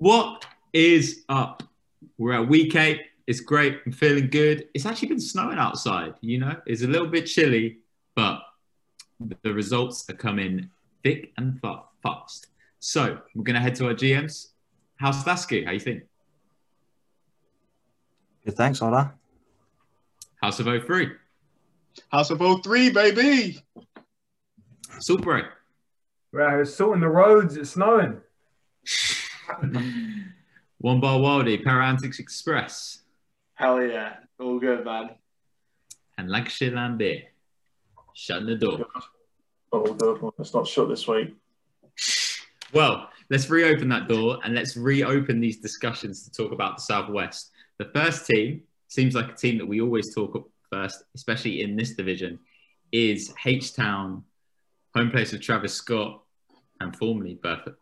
What is up? We're at week eight. It's great. I'm feeling good. It's actually been snowing outside, you know, it's a little bit chilly, but the results are coming thick and fast. So we're going to head to our GMs. How's Lasky? How you think? Good, thanks, Ola. House of 03. House of 03, baby. Super. We're sorting the roads. It's snowing. One Bar Wildy, Parantics Express. Hell yeah. All good, man. And Lancashire Lambert. Shutting the door. Oh, good. It's not shut this week. Well, let's reopen that door and let's reopen these discussions to talk about the Southwest. The first team seems like a team that we always talk first, especially in this division, is H Town, home place of Travis Scott, and formerly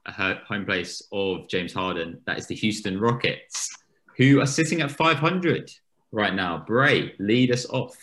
home place of James Harden. That is the Houston Rockets, who are sitting at 500 right now. Bray, lead us off.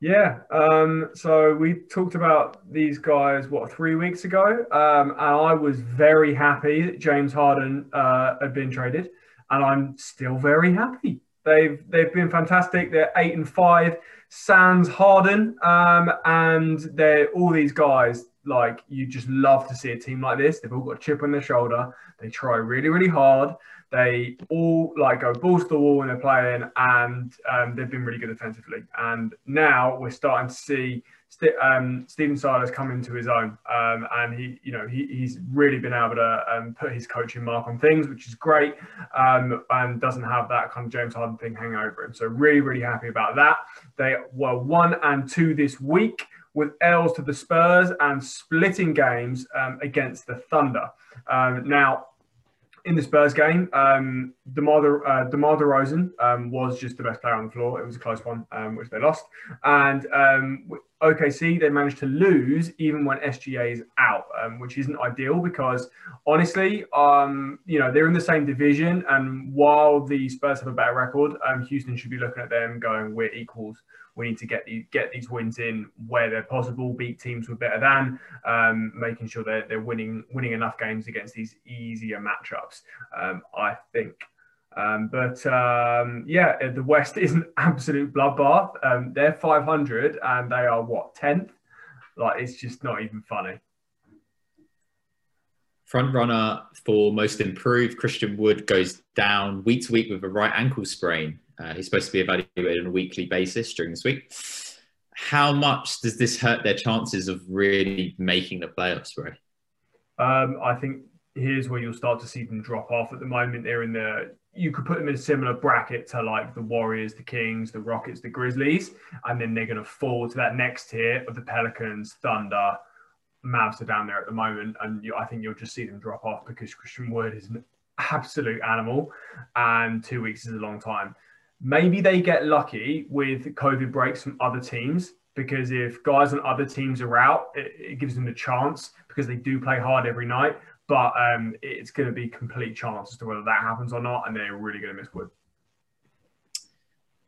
Yeah, um, so we talked about these guys what three weeks ago, um, and I was very happy that James Harden uh, had been traded, and I'm still very happy. They've they've been fantastic. They're eight and five. Sans Harden, um, and they're all these guys like you just love to see a team like this. They've all got a chip on their shoulder. They try really, really hard. They all like go balls to the wall when they're playing, and um, they've been really good defensively. And now we're starting to see St- um, Stephen Silas come into his own, um, and he, you know, he, he's really been able to um, put his coaching mark on things, which is great, um, and doesn't have that kind of James Harden thing hanging over him. So really, really happy about that. They were one and two this week with L's to the Spurs and splitting games um, against the Thunder. Um, now, in the Spurs game, um, DeMar, uh, DeMar DeRozan um, was just the best player on the floor. It was a close one, um, which they lost. And um, OKC, they managed to lose even when SGA is out, um, which isn't ideal because honestly, um, you know, they're in the same division. And while the Spurs have a better record, um, Houston should be looking at them going, we're equals. We need to get these, get these wins in where they're possible, beat teams we're better than, um, making sure they're, they're winning, winning enough games against these easier matchups. Um, I think. Um, but um, yeah, the West is an absolute bloodbath. Um, they're 500 and they are what 10th. Like it's just not even funny. Front runner for most improved, Christian Wood goes down week to week with a right ankle sprain. Uh, he's supposed to be evaluated on a weekly basis during this week. How much does this hurt their chances of really making the playoffs, Ray? Um, I think here's where you'll start to see them drop off. At the moment, they're in the you could put them in a similar bracket to like the Warriors, the Kings, the Rockets, the Grizzlies, and then they're going to fall to that next tier of the Pelicans, Thunder, Mavs are down there at the moment, and you, I think you'll just see them drop off because Christian Wood is an absolute animal, and two weeks is a long time. Maybe they get lucky with COVID breaks from other teams because if guys on other teams are out, it, it gives them a chance because they do play hard every night but um, it's going to be complete chance as to whether that happens or not, and they're really going to miss Wood.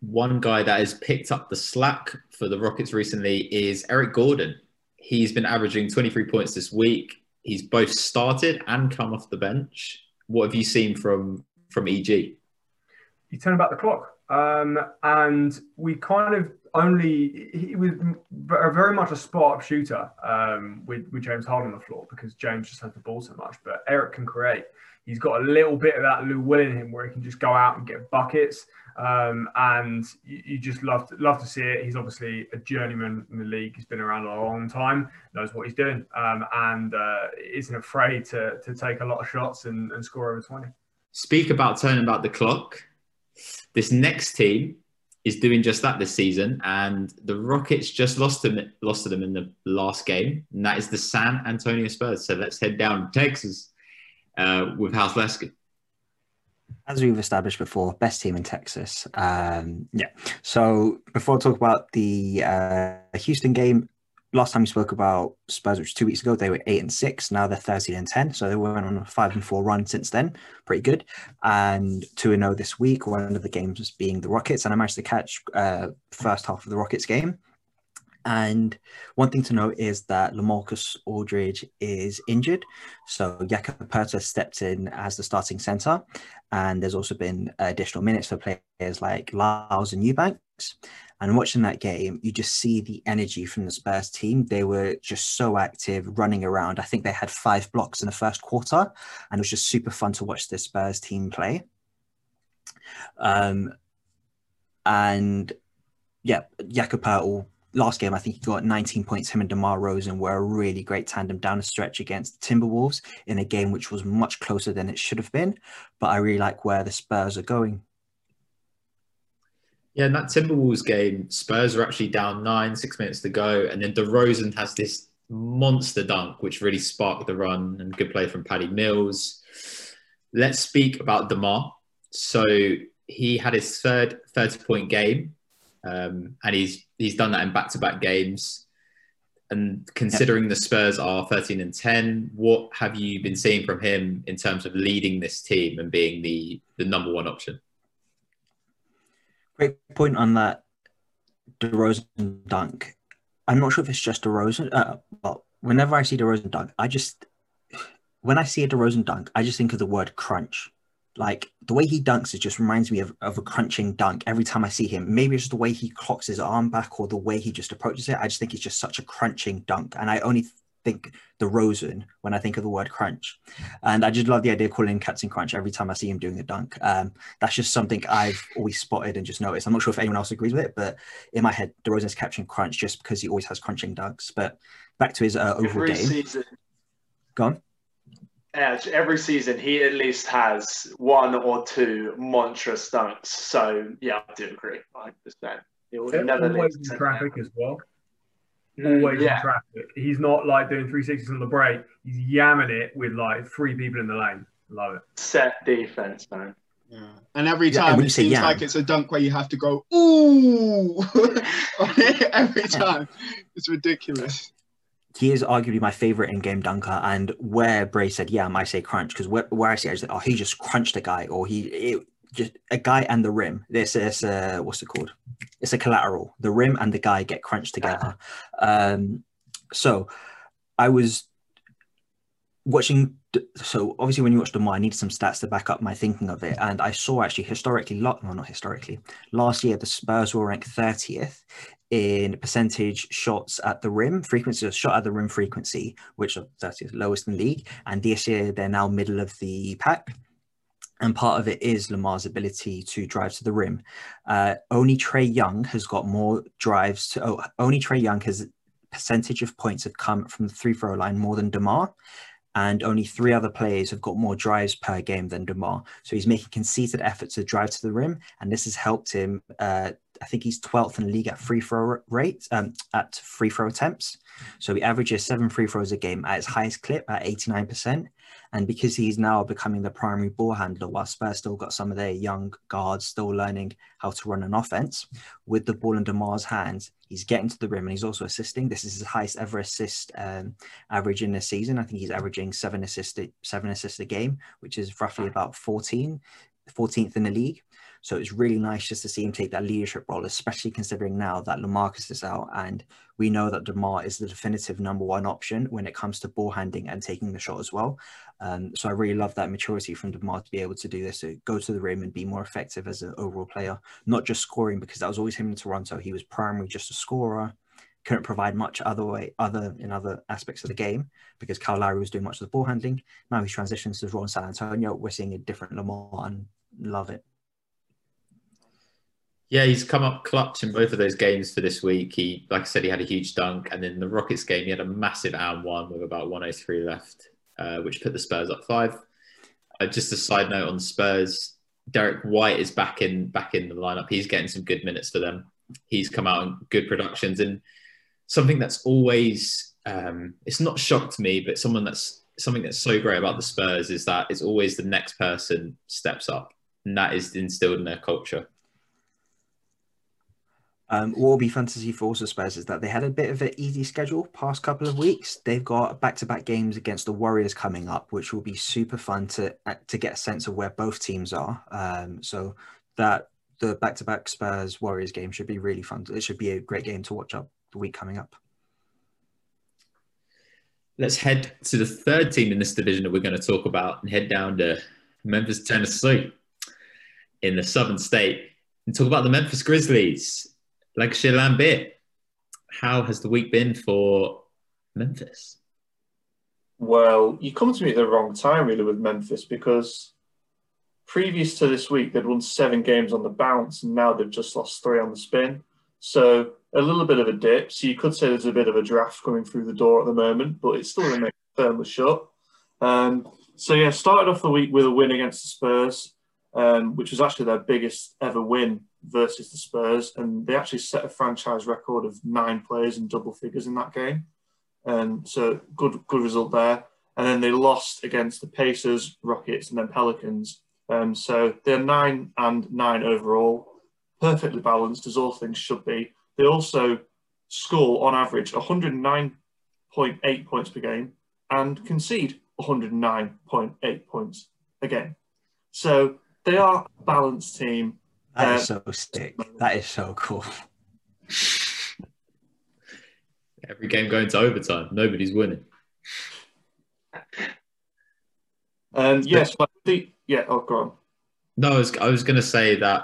One guy that has picked up the slack for the Rockets recently is Eric Gordon. He's been averaging 23 points this week. He's both started and come off the bench. What have you seen from from EG? You turn about the clock, um, and we kind of only he was very much a spot up shooter um, with with James Harden on the floor because James just has the ball so much. But Eric can create. He's got a little bit of that Lou Will in him where he can just go out and get buckets. Um, and you, you, just love to, love to see it. He's obviously a journeyman in the league. He's been around a long time, knows what he's doing, um, and uh, isn't afraid to to take a lot of shots and, and score over twenty. Speak about turning back the clock. This next team is doing just that this season, and the Rockets just lost them lost to them in the last game, and that is the San Antonio Spurs. So let's head down to Texas uh, with House Lasky. As we've established before, best team in Texas. Um, yeah. So before I talk about the uh, Houston game, last time we spoke about Spurs, which was two weeks ago, they were eight and six. Now they're thirteen and ten, so they went on a five and four run since then. Pretty good. And two and zero oh this week. One of the games was being the Rockets, and I managed to catch uh, first half of the Rockets game. And one thing to note is that Lamarcus Aldridge is injured. So Jakob Poeltl stepped in as the starting centre. And there's also been additional minutes for players like Lyles and Eubanks. And watching that game, you just see the energy from the Spurs team. They were just so active, running around. I think they had five blocks in the first quarter, and it was just super fun to watch the Spurs team play. Um, and yeah, Jakob Poeltl, last game, I think he got 19 points. Him and DeMar Rosen were a really great tandem down the stretch against the Timberwolves in a game which was much closer than it should have been. But I really like where the Spurs are going. Yeah, in that Timberwolves game, Spurs are actually down nine, six minutes to go, and then DeRozan has this monster dunk, which really sparked the run and good play from Patty Mills. Let's speak about Demar. So he had his third 30 point game, um, and he's he's done that in back to back games. And considering the Spurs are 13 and 10, what have you been seeing from him in terms of leading this team and being the, the number one option? Great point on that DeRozan dunk. I'm not sure if it's just DeRozan. Uh, but whenever I see DeRozan dunk, I just when I see a DeRozan dunk, I just think of the word crunch. Like the way he dunks, it just reminds me of, of a crunching dunk every time I see him. Maybe it's just the way he clocks his arm back or the way he just approaches it. I just think it's just such a crunching dunk. And I only think DeRozan when I think of the word crunch. And I just love the idea of calling him Captain Crunch every time I see him doing a dunk. Um, that's just something I've always spotted and just noticed. I'm not sure if anyone else agrees with it, but in my head, DeRozan's Captain Crunch just because he always has crunching dunks. But back to his uh, overall Every game. season, Go on. yeah, every season he at least has one or two monstrous dunks. So yeah, I do agree, 100. percent He will never always leave in traffic as well. Always in traffic. He's not like doing 360s on the break. He's yamming it with like three people in the lane. Love it. set defense, man. Yeah. And every Yeah, and time when it seems yam- like it's a dunk where you have to go, ooh, every time. It's ridiculous. he is arguably my favorite in-game dunker. And where Bray said, "Yeah, I might say crunch," because where, where I see, it, I just think, "Oh, he just crunched a guy," or he it, just a guy and the rim. This is uh, what's it called? It's a collateral. The rim and the guy get crunched together. Um, so I was watching. So obviously, when you watch the more, I needed some stats to back up my thinking of it, and I saw actually historically, well, not historically, last year the Spurs were ranked thirtieth in percentage shots at the rim frequency of shot at the rim frequency, which are 30th lowest in the league. And this year they're now middle of the pack. And part of it is Lamar's ability to drive to the rim. Uh, only Trae Young has got more drives to. Oh, only Trae Young has percentage of points have come from the three throw line more than Demar, and only three other players have got more drives per game than Demar. So he's making conceited efforts to drive to the rim, and this has helped him. Uh, I think he's 12th in the league at free throw rate, um, at free throw attempts. So he averages seven free throws a game at his highest clip at 89%. And because he's now becoming the primary ball handler, while Spurs still got some of their young guards still learning how to run an offense, with the ball in DeMar's hands, he's getting to the rim and he's also assisting. This is his highest ever assist um, average in the season. I think he's averaging seven assists, seven assists a game, which is roughly about 14, 14th in the league. So it's really nice just to see him take that leadership role, especially considering now that Lamarcus is out and we know that DeMar is the definitive number one option when it comes to ball handling and taking the shot as well. Um, so I really love that maturity from DeMar to be able to do this, to go to the rim and be more effective as an overall player, not just scoring because that was always him in Toronto. He was primarily just a scorer, couldn't provide much other way, other in other aspects of the game because Kyle Lowry was doing much of the ball handling. Now he's transitioned to the role in San Antonio. We're seeing a different Lamar and love it. Yeah, he's come up clutch in both of those games for this week. He, like I said, he had a huge dunk, and in the Rockets game, he had a massive and one with about 103 left, uh, which put the Spurs up five. Uh, just a side note on Spurs, Derrick White is back in back in the lineup. He's getting some good minutes for them. He's come out in good productions, and something that's always um, it's not shocked me, but someone that's something that's so great about the Spurs is that it's always the next person steps up, and that is instilled in their culture. Um, be fantasy for also Spurs is that they had a bit of an easy schedule past couple of weeks. They've got back-to-back games against the Warriors coming up, which will be super fun to uh, to get a sense of where both teams are. Um, so that the back-to-back Spurs Warriors game should be really fun. It should be a great game to watch up the week coming up. Let's head to the third team in this division that we're going to talk about and head down to Memphis, Tennessee in the southern state and talk about the Memphis Grizzlies. Like Lambert, how has the week been for Memphis? Well, you come to me at the wrong time, really, with Memphis because previous to this week, they'd won seven games on the bounce, and now they've just lost three on the spin. So a little bit of a dip. So you could say there's a bit of a draft coming through the door at the moment, but it still remains firmly shut. Um, so yeah, started off the week with a win against the Spurs, um, which was actually their biggest ever win versus the Spurs, and they actually set a franchise record of nine players in double figures in that game. And so good, good result there. And then they lost against the Pacers, Rockets, and then Pelicans. Um, so they're nine and nine overall, perfectly balanced as all things should be. They also score on average 109.8 points per game and concede 109.8 points a game. So they are a balanced team. That is uh, so sick. That is so cool. Every game going to overtime, nobody's winning. And yes, the yeah. Oh, go on. No, I was, I was going to say that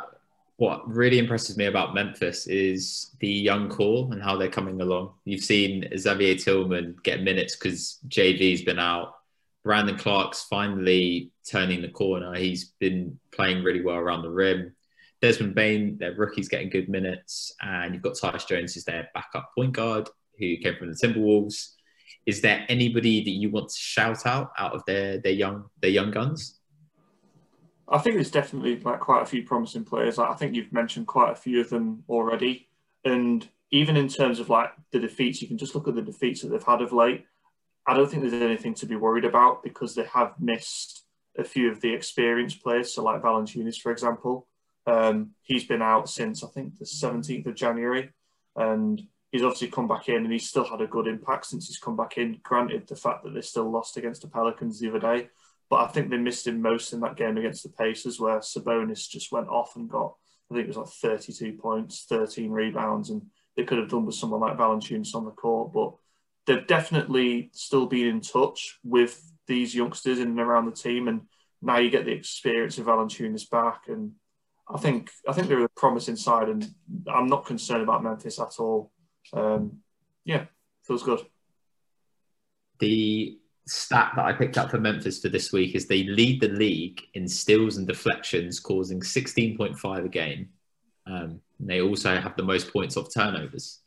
what really impresses me about Memphis is the young core and how they're coming along. You've seen Xavier Tillman get minutes because JV's been out. Brandon Clarke's finally turning the corner. He's been playing really well around the rim. Desmond Bane, their rookie's getting good minutes, and you've got Tyus Jones, who's their backup point guard, who came from the Timberwolves. Is there anybody that you want to shout out out of their their young their young guns? I think there's definitely like quite a few promising players. Like, I think you've mentioned quite a few of them already, and even in terms of like the defeats, you can just look at the defeats that they've had of late. I don't think there's anything to be worried about because they have missed a few of the experienced players. So like Valanciunas, for example, um, he's been out since I think the 17th of January, and he's obviously come back in and he's still had a good impact since he's come back in. Granted, the fact that they still lost against the Pelicans the other day, but I think they missed him most in that game against the Pacers, where Sabonis just went off and got, I think it was like 32 points, 13 rebounds, and they could have done with someone like Valanciunas on the court. But they've definitely still been in touch with these youngsters in and around the team, and now you get the experience of Valanciunas back, and I think I think they're a promising side, and I'm not concerned about Memphis at all. Um, yeah, feels good. The stat that I picked up for Memphis for this week is they lead the league in steals and deflections, causing 16.5 a game. Um, they also have the most points off turnovers,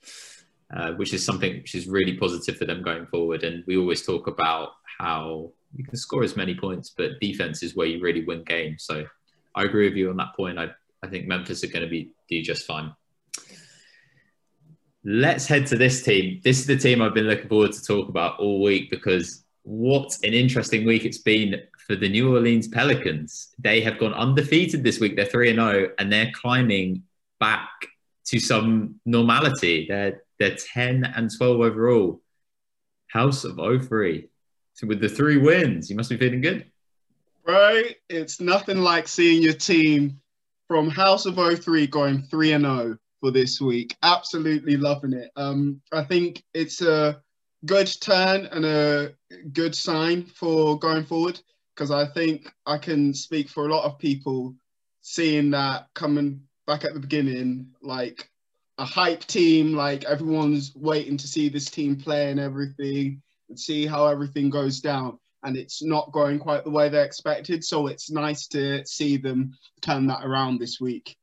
uh, which is something which is really positive for them going forward. And we always talk about how you can score as many points, but defense is where you really win games. So I agree with you on that point. I, I think Memphis are going to be do just fine. Let's head to this team. This is the team I've been looking forward to talk about all week because what an interesting week it's been for the New Orleans Pelicans. They have gone undefeated this week. They're 3 0 and they're climbing back to some normality. They're, they're 10 and 12 overall. House of 03. So with the three wins, you must be feeling good. Right? It's nothing like seeing your team from House of 03 going 3 and 0 for this week. Absolutely loving it. Um, I think it's a good turn and a good sign for going forward because I think I can speak for a lot of people seeing that coming back at the beginning, like a hype team, like everyone's waiting to see this team play and everything and see how everything goes down. And it's not going quite the way they expected. So it's nice to see them turn that around this week.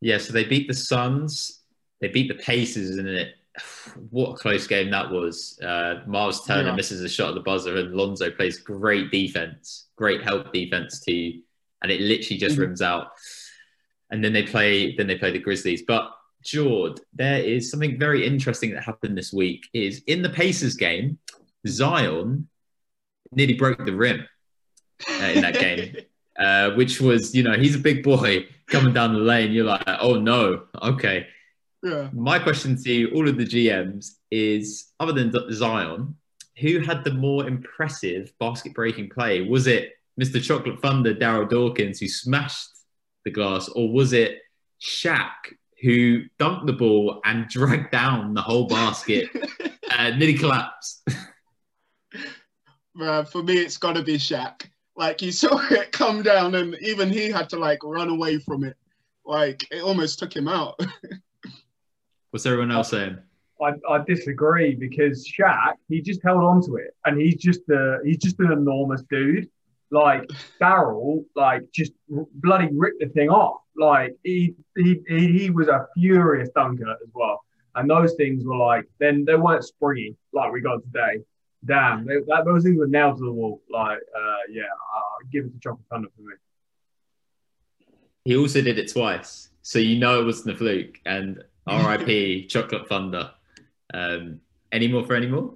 Yeah, so they beat the Suns, they beat the Pacers, and it what a close game that was. Uh, Miles Turner yeah. misses a shot at the buzzer, and Lonzo plays great defense, great help defense too, and it literally just mm-hmm. rims out. And then they play, then they play the Grizzlies. But Jord, there is something very interesting that happened this week. Is in the Pacers game, Zion nearly broke the rim uh, in that game, uh, which was, you know, he's a big boy coming down the lane. You're like, oh no, okay. Yeah. My question to all of the GMs is other than Zion, who had the more impressive basket breaking play? Was it Mr. Chocolate Thunder, Darryl Dawkins, who smashed the glass, or was it Shaq, who dunked the ball and dragged down the whole basket, uh, nearly collapsed. Man, for me, it's got to be Shaq. Like you saw it come down, and even he had to like run away from it. Like it almost took him out. What's everyone else saying? I, I disagree because Shaq he just held on to it and he's just a he's just an enormous dude. Like Darryl, like just bloody ripped the thing off. Like he he he was a furious dunker as well. And those things were like then they weren't springy like we got today. Damn, they, that, those things were nailed to the wall. Like uh, yeah, uh, give it to Chocolate Thunder for me. He also did it twice, so you know it wasn't a fluke. And R.I.P. Chocolate Thunder. Um, any more for any more?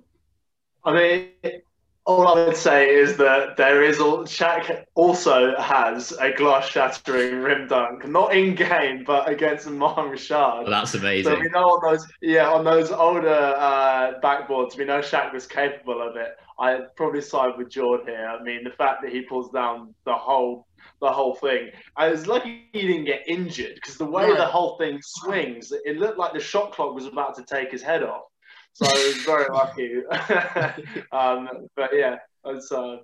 I mean, all I would say is that there is all Shaq also has a glass shattering rim dunk, not in game, but against Ahmad Rashad. Well, that's amazing. So we know on those, yeah, on those older uh, backboards, we know Shaq was capable of it. I probably side with Jordan here. I mean, the fact that he pulls down the whole the whole thing. I was lucky he didn't get injured because the way Right. the whole thing swings, it looked like the shot clock was about to take his head off. So I was very lucky. um, but yeah, it's a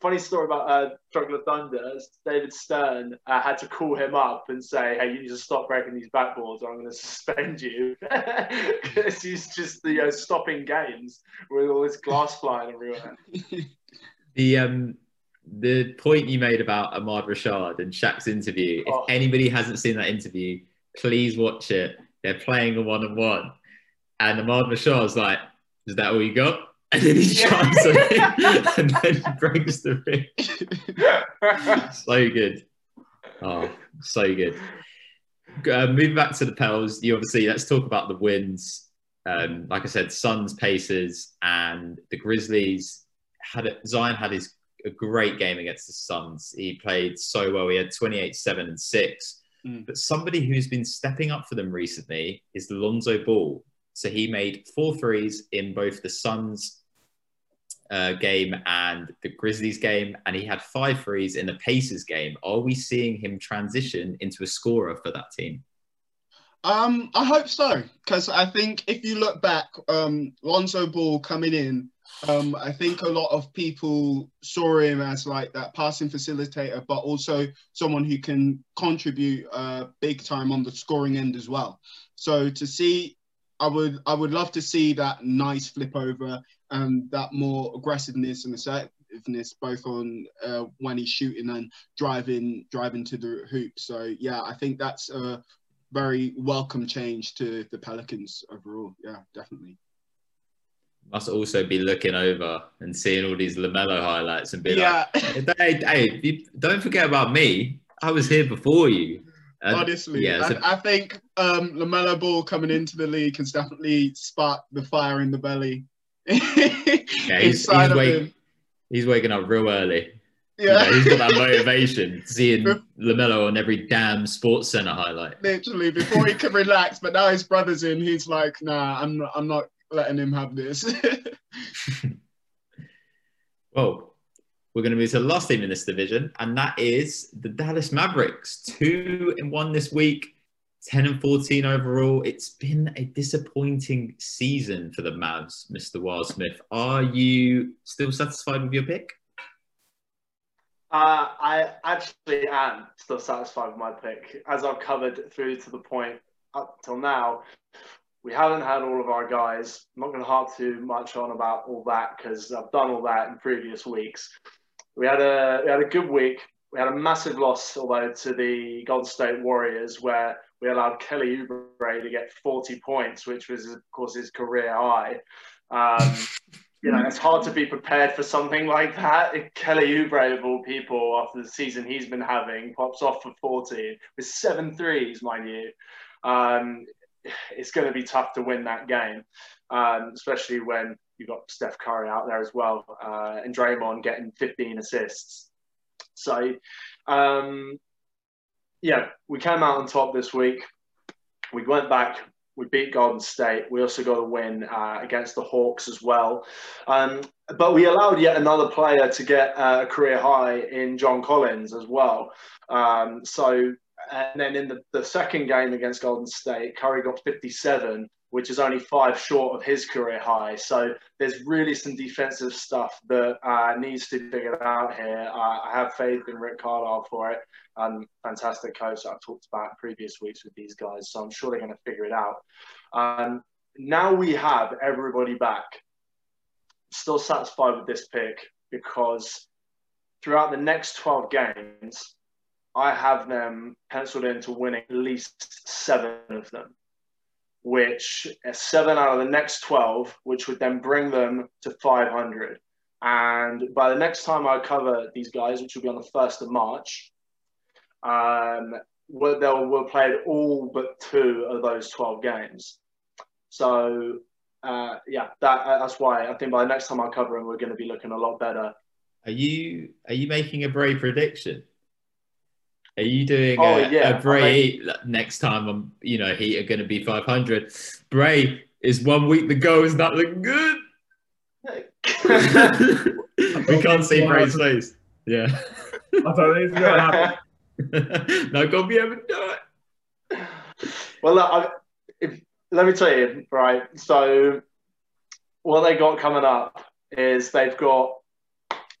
funny story about uh, Chocolate Thunder. David Stern uh, had to call him up and say, "Hey, you need to stop breaking these backboards, or I'm going to suspend you." Because he's just you know stopping games with all this glass flying everywhere. The um the point you made about Ahmad Rashad and Shaq's interview. If Oh. anybody hasn't seen that interview, please watch it. They're playing a one on one, and Ahmad Rashad's like, "Is that all you got?" And then he shines at him, and then he breaks the ring. So good. Oh, so good. Uh, moving back to the Pels, you obviously let's talk about the wins. Um, like I said, Suns, Pacers, and the Grizzlies had a, Zion had his a great game against the Suns. He played so well. He had 28, 7, and 6. Mm. But somebody who's been stepping up for them recently is Lonzo Ball. So he made four threes in both the Suns uh, game and the Grizzlies game, and he had five threes in the Pacers game. Are we seeing him transition into a scorer for that team? Um, I hope so, because I think if you look back, um, Lonzo Ball coming in, um, I think a lot of people saw him as like that passing facilitator, but also someone who can contribute uh, big time on the scoring end as well. So to see, I would I would love to see that nice flip over and that more aggressiveness and assertiveness both on uh, when he's shooting and driving driving to the hoop. So yeah, I think that's a very welcome change to the Pelicans overall. Yeah, definitely. Must also be looking over and seeing all these Lamelo highlights and be Yeah, like, "Hey, hey, don't forget about me. I was here before you." And- honestly, yeah, so- I, I think um, Lamelo Ball coming into the league has definitely sparked the fire in the belly. yeah, he's, he's, wake, he's waking up real early. You Yeah, know, he's got that motivation, seeing Lamelo on every damn Sports Center highlight. literally before he can relax, but now his brother's in. He's like, nah, I'm not, I'm not letting him have this. Well, we're going to move to the last team in this division, and that is the Dallas Mavericks. Two and one this week, 10 and 14 overall. It's been a disappointing season for the Mavs, Mr. Wildsmith. Are you still satisfied with your pick? Uh, I actually am still satisfied with my pick. As I've covered through to the point up till now, we haven't had all of our guys. I'm not going to harp too much on about all that because I've done all that in previous weeks. We had a we had a good week. We had a massive loss, although to the Golden State Warriors, where we allowed Kelly Oubre to get 40 points, which was, of course, his career high. Um, you know, it's hard to be prepared for something like that. If Kelly Oubre, of all people, after the season he's been having, pops off for 40 with seven threes, mind you, um, it's going to be tough to win that game, um, especially when you've got Steph Curry out there as well uh, and Draymond getting 15 assists. So, um, yeah, we came out on top this week. We went back, we beat Golden State. We also got a win uh, against the Hawks as well. Um, but we allowed yet another player to get uh, a career high in John Collins as well. Um, so and then in the, the second game against Golden State, Curry got 57, which is only five short of his career high. So there's really some defensive stuff that uh, needs to be figured out here. Uh, I have faith in Rick Carlisle for it. Um, fantastic coach I've talked about previous weeks with these guys, so I'm sure they're going to figure it out. Um, now we have everybody back. Still satisfied with this pick because throughout the next 12 games, I have them penciled in to winning at least seven of them, which is seven out of the next 12, which would then bring them to 500. And by the next time I cover these guys, which will be on the 1st of March, um, where they'll will played all but two of those 12 games. So, uh, yeah, that, that's why I think by the next time I cover them, we're going to be looking a lot better. Are you are you making a brave prediction? Are you doing Oh, a, yeah, a Bray next time? I'm, you know, Heat are going to be 500. Bray is one week to go. Is that looking good? we can't see Bray's face. Yeah. I don't think it's going to happen. no, gonna be able to do it. Well, look, I, if, let me tell you, right? So, what they got coming up is they've got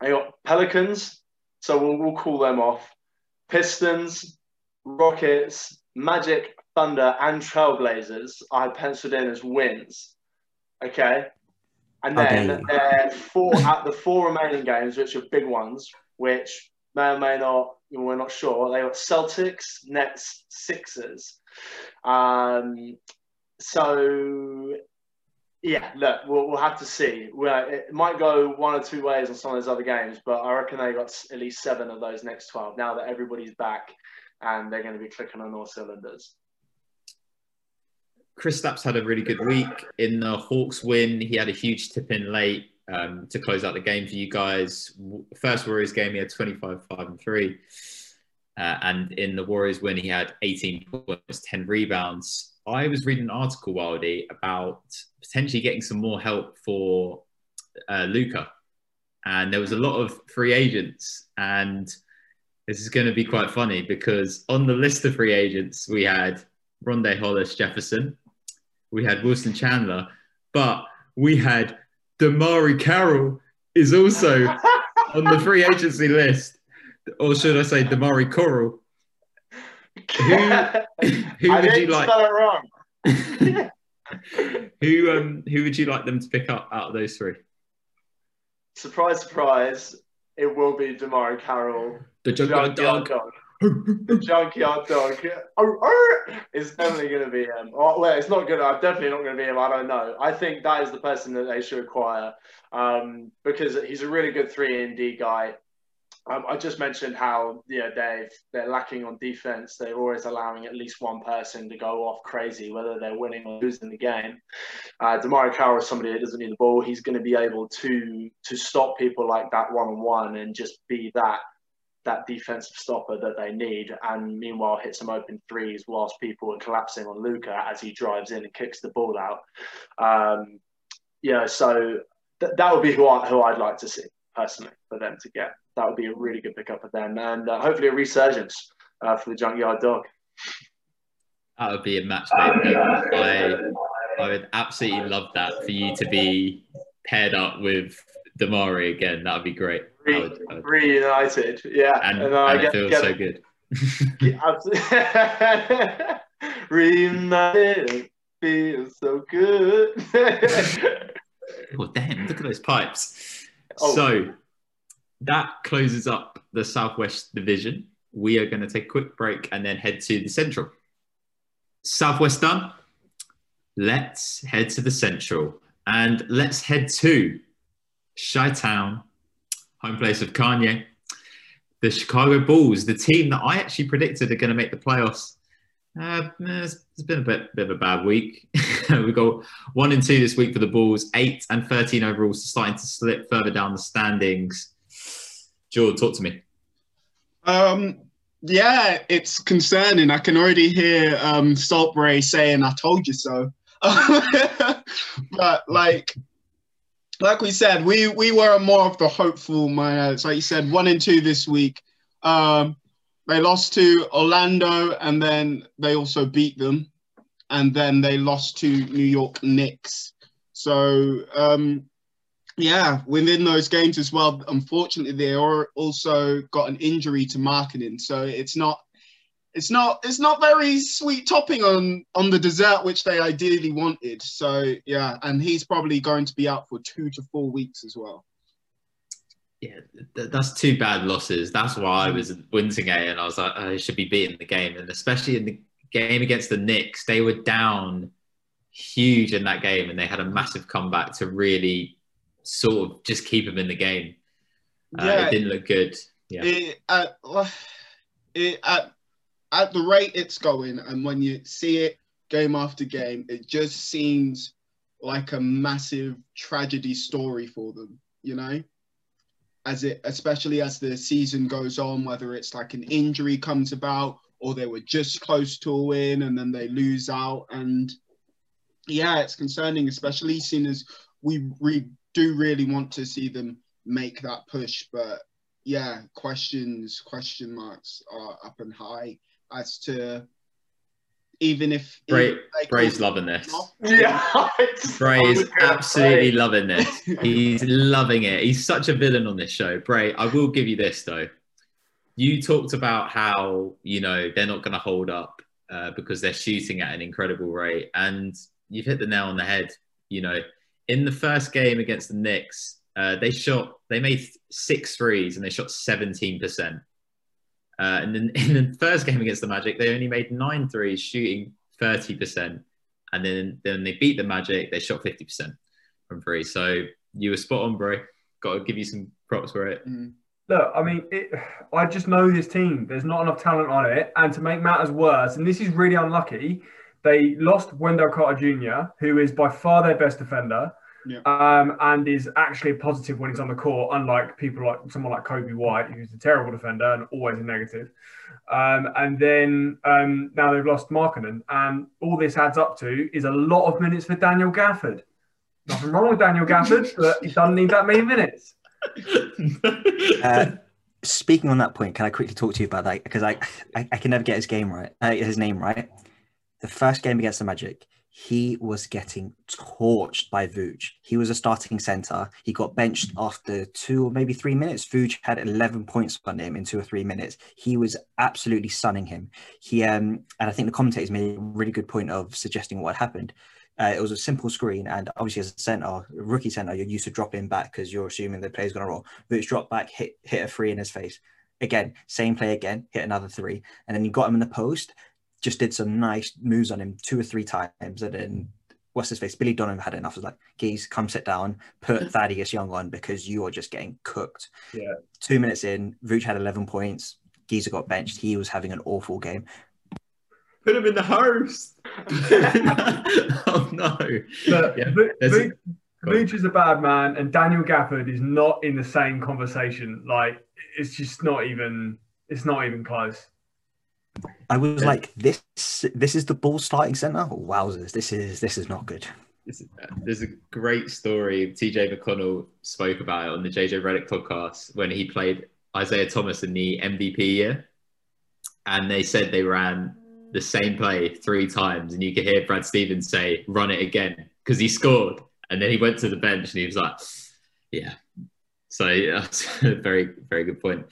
they got Pelicans, so we'll, we'll call them off. Pistons, Rockets, Magic, Thunder, and Trailblazers. I penciled in as wins. Okay, and then Okay. four at the four remaining games, which are big ones, which may or may not, we're not sure. They got Celtics, Nets, Sixers. Um, so yeah, look, we'll, we'll have to see. Well, it might go one or two ways on some of those other games, but I reckon they got at least seven of those next 12 now that everybody's back and they're going to be clicking on all cylinders. Kristaps had a really good week in the Hawks win. He had a huge tip in late um, to close out the game for you guys. First Warriors game, he had 25, 5, and 3. Uh, and in the Warriors win, he had 18 points, 10 rebounds. I was reading an article, Wildy, about potentially getting some more help for uh, Luka. And there was a lot of free agents. And this is going to be quite funny because on the list of free agents, we had Rondae Hollis Jefferson, we had Wilson Chandler, but we had DeMarre Carroll is also on the free agency list, or should I say Damari Coral? Who- I Who would you like? spell it wrong. Who um who would you like them to pick up out of those three? surprise, surprise, it will be DeMarre Carroll. The Junkyard Junkyard Dog. Dog. The Junkyard Dog. Oh, oh, It's definitely going to be him. Oh, well, it's not good. I'm definitely not going to be him. I don't know. I think that is the person that they should acquire um, because he's a really good three and D guy. Um, I just mentioned how you know they they're lacking on defense. They're always allowing at least one person to go off crazy, whether they're winning or losing the game. Uh, DeMarre Carroll is somebody that doesn't need the ball. He's going to be able to to stop people like that one on one and just be that that defensive stopper that they need. And meanwhile, hit some open threes whilst people are collapsing on Luka as he drives in and kicks the ball out. Um, yeah, so th- that would be who I who I'd like to see personally for them to get. That would be a really good pickup for them, and uh, hopefully a resurgence uh, for the Junkyard Dog. That would be a match made. I I would absolutely love that for you to be paired up with DeMarre again. That would be great. I would- I would- reunited, yeah, and, uh, and it feels so good. Yeah. Reunited it feels so good. Oh, damn, look at those pipes. Oh. So that closes up the Southwest Division. We are going to take a quick break and then head to the Central. Southwest done. Let's head to the Central and let's head to Chi Town, home place of Kanye. The Chicago Bulls, the team that I actually predicted are going to make the playoffs. Uh, it's, it's been a bit, bit of a bad week. We've got one and two this week for the Bulls, eight and 13 overall, so starting to slip further down the standings. George, talk to me. Um, yeah, it's concerning. I can already hear um, Saltbury saying, "I told you so." but like, like we said, we we were more of the hopeful minds. Like you said, one and two this week. Um, they lost to Orlando, and then they also beat them, and then they lost to New York Knicks. So um, yeah, within those games as well. Unfortunately, they are also got an injury to Markkanen, so it's not it's not it's not very sweet topping on on the dessert which they ideally wanted. So yeah, and he's probably going to be out for two to four weeks as well. Yeah, th- that's two bad losses. That's why I was wincing at and I was like, oh, I should be beating the game, and especially in the game against the Knicks, they were down huge in that game, and they had a massive comeback to really sort of just keep them in the game. Uh, yeah, it didn't look good. Yeah. It, uh, it, at, at the rate it's going, and when you see it game after game, it just seems like a massive tragedy story for them, you know? As it, especially as the season goes on, whether it's like an injury comes about or they were just close to a win and then they lose out. And yeah, it's concerning, especially seeing as we, we do really want to see them make that push. But yeah, questions, question marks are up and high as to even if Bray, Bray's loving this. Yeah, Bray is absolutely loving this. He's loving it. He's such a villain on this show. Bray, I will give you this though. You talked about how you know they're not going to hold up uh, because they're shooting at an incredible rate, and you've hit the nail on the head. You know, in the first game against the Knicks, uh, they shot, they made six threes and they shot 17%. Uh, and then in the first game against the Magic, they only made nine threes, shooting 30%. And then, then they beat the Magic, they shot 50% from three. So you were spot on, bro. Got to give you some props for it. Mm. Look, I mean, it, I just know this team. There's not enough talent on it. And to make matters worse, and this is really unlucky, they lost Wendell Carter Jr., who is by far their best defender yeah. um, and is actually positive when he's on the court, unlike people like someone like Coby White, who's a terrible defender and always a negative. Um, and then um, now they've lost Markkanen, and all this adds up to is a lot of minutes for Daniel Gafford. Nothing wrong with Daniel Gafford, but he doesn't need that many minutes. Uh, speaking on that point, can I quickly talk to you about that? Because I, I, I can never get his game right, uh, his name right. The first game against the Magic, he was getting torched by Vooch. He was a starting center. He got benched after two or maybe three minutes. Vooch had 11 points on him in two or three minutes. He was absolutely stunning him. He um, and I think the commentators made a really good point of suggesting what happened. Uh, it was a simple screen, and obviously as a center, rookie center, you're used to dropping back because you're assuming the player's going to roll. Vooch dropped back, hit hit a three in his face. Again, same play again, hit another three, and then you got him in the post just did some nice moves on him two or three times. And then what's his face? Billy Donovan had enough. I was like, geez, come sit down, put Thaddeus Young on because you are just getting cooked. Yeah. Two minutes in, Vooch had 11 points. Geezer got benched. He was having an awful game. Put him in the house. oh no. But yeah, Vooch, Vooch is a bad man, and Daniel Gafford is not in the same conversation. Like, it's just not even. It's not even close. I was like, this this is the ball starting center. Wowzers, this is this is not good. There's a great story. TJ McConnell spoke about it on the JJ Redick podcast when he played Isaiah Thomas in the MVP year, and they said they ran the same play three times, and you could hear Brad Stevens say, "Run it again," because he scored, and then he went to the bench and he was like, "Yeah." So that's a very very good point.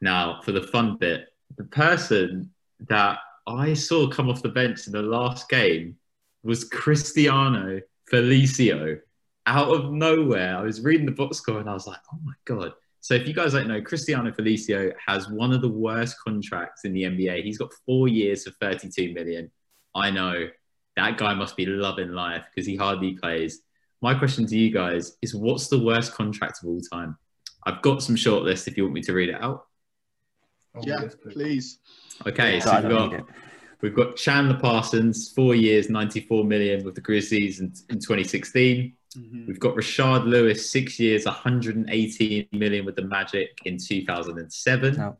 Now for the fun bit, the person that I saw come off the bench in the last game was Cristiano Felicio. Out of nowhere, I was reading the box score and I was like, oh my God. So, if you guys don't know, Cristiano Felicio has one of the worst contracts in the NBA. He's got four years for 32 million. I know that guy must be loving life because he hardly plays. My question to you guys is what's the worst contract of all time? I've got some short list if you want me to read it out. Oh, yeah, please. Okay, so we've got we've got Chandler Parsons, four years, 94 million with the Grizzlies in, in 2016. Mm-hmm. We've got Rashard Lewis, six years, 118 million with the Magic in 2007. Oh.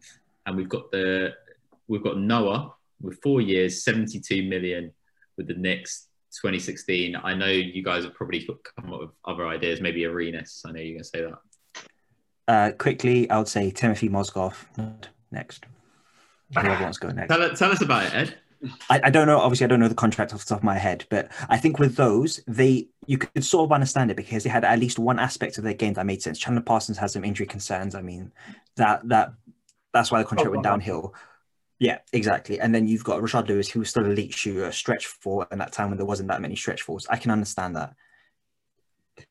And we've got the we've got Noah with four years, 72 million with the Knicks 2016. I know you guys have probably come up with other ideas, maybe Arenas. I know you're going to say that. Uh, quickly, I would say Timofey Mozgov next. Whoever wants to go next. Tell, tell us about it, Ed. I, I don't know. Obviously, I don't know the contract off the top of my head, but I think with those, they you could sort of understand it because they had at least one aspect of their game that made sense. Chandler Parsons has some injury concerns. I mean, that that that's why the contract Oh, went downhill. Yeah, exactly. And then you've got Rashard Lewis, who was still a elite shooter, stretch four, in that time when there wasn't that many stretch fours. I can understand that.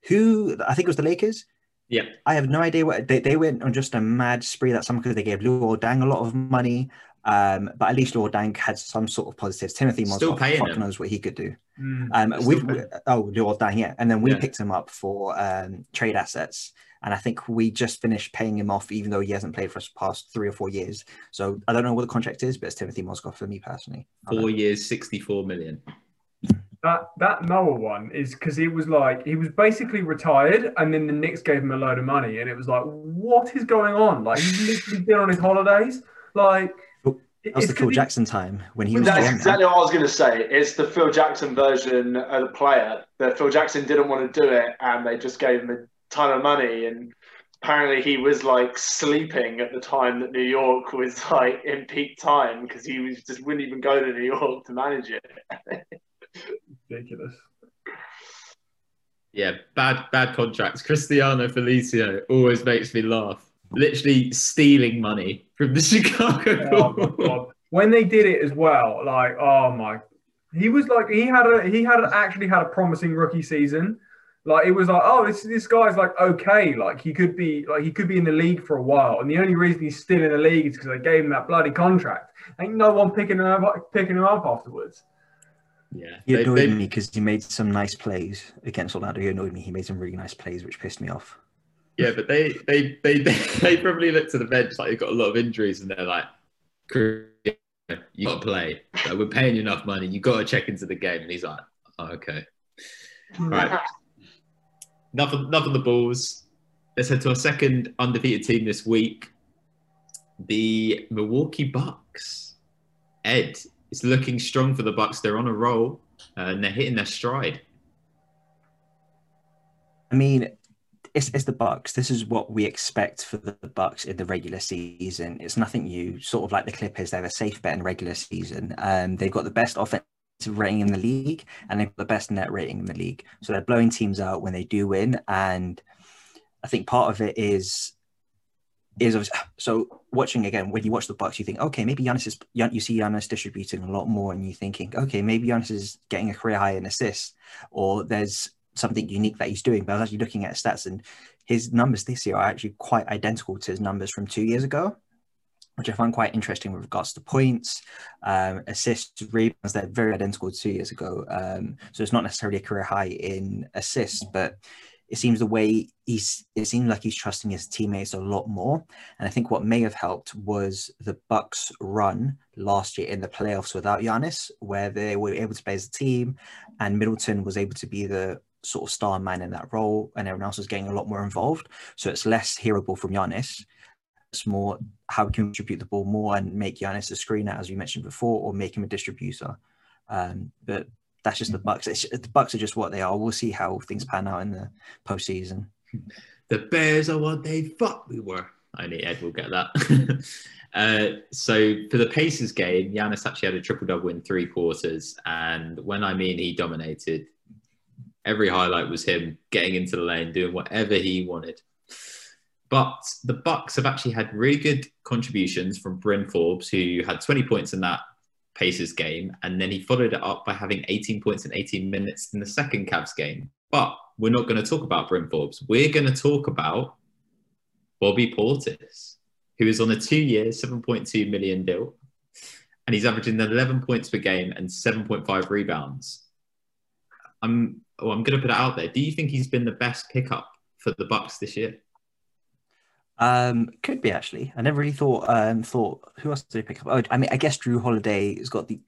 Who I think it was the Lakers. Yeah. I have no idea what they, they went on just a mad spree that summer because they gave Luol Deng a lot of money. Um, but at least Luol Deng had some sort of positives. Timofey Still Mozgov, paying fuck him. knows what he could do. Mm. Um, Still we oh Luol Deng, yeah, and then we Yeah. picked him up for um, trade assets, and I think we just finished paying him off, even though he hasn't played for us past three or four years. So I don't know what the contract is, but it's Timofey Mozgov for me personally. Four years, 64 million. That that Noah one is because he was like he was basically retired, and then the Knicks gave him a load of money, and it was like, what is going on? Like he's literally been on his holidays. Like That was it's the Phil 'cause he- Jackson time when he was That's GM now. exactly what I was going to say. It's the Phil Jackson version of the player. That Phil Jackson didn't want to do it, and they just gave him a ton of money. And apparently, he was like sleeping at the time that New York was like in peak time because he was just wouldn't even go to New York to manage it. ridiculous. Yeah, bad bad contracts. Cristiano Felicio always makes me laugh. Literally stealing money from the Chicago Oh my Bulls. god! When they did it as well, like oh my, he was like he had a he had actually had a promising rookie season. Like it was like oh this this guy's like okay, like he could be like he could be in the league for a while, and the only reason he's still in the league is because they gave him that bloody contract. Ain't no one picking him up picking him up afterwards. Yeah, He annoyed they- me because he made some nice plays against Orlando. He annoyed me. He made some really nice plays, which pissed me off. yeah, but they they they they probably looked to the bench like they've got a lot of injuries, and they're like, "You got to play. Like, we're paying you enough money. You got to check into the game." And he's like, oh, "Okay, right." Enough of, enough of the Bulls. Let's head to our second undefeated team this week, the Milwaukee Bucks. Ed, it's looking strong for the Bucks. They're on a roll uh, and they're hitting their stride. I mean, it's, it's the Bucks. This is what we expect for the Bucks in the regular season. It's nothing new. Sort of like the Clippers, they're a safe bet in regular season. Um, they've got the best offensive rating in the league, and they've got the best net rating in the league. So they're blowing teams out when they do win. And I think part of it is is so watching again when you watch the Bucks, you think, okay, maybe Giannis is you see Giannis distributing a lot more, and you're thinking, okay, maybe Giannis is getting a career high in assists, or there's something unique that he's doing. But I was actually looking at stats, and his numbers this year are actually quite identical to his numbers from two years ago, which I find quite interesting with regards to points, um, assists, rebounds. They're very identical to two years ago. Um, so it's not necessarily a career high in assists, but it seems the way he's it seems like he's trusting his teammates a lot more. And i think what may have helped was the bucks run last year in the playoffs without Giannis where they were able to play as a team and middleton was able to be the sort of star man in that role and everyone else was getting a lot more involved. So it's less hearable from Giannis. It's more how we can distribute the ball more and make Giannis a screener as we mentioned before or make him a distributor. Um, but that's just the Bucks. It's, the Bucks are just what they are. We'll see how things pan out in the postseason. The Bears are what they thought we were. Only Ed will get that. uh, so for the Pacers game, Giannis actually had a triple double in three quarters, and when I mean he dominated, every highlight was him getting into the lane, doing whatever he wanted. But the Bucks have actually had really good contributions from Bryn Forbes, who had 20 points in that Pacers game, and then he followed it up by having 18 points in 18 minutes in the second Cavs game. But we're not going to talk about Bryn Forbes. We're going to talk about Bobby Portis, who is on a two-year, 7.2 million deal, and he's averaging 11 points per game and 7.5 rebounds. I'm, oh, I'm going to put it out there. Do you think he's been the best pickup for the Bucks this year? Um, could be actually. I never really thought um thought who else did they pick up? Oh, I mean, I guess Jrue Holiday has got the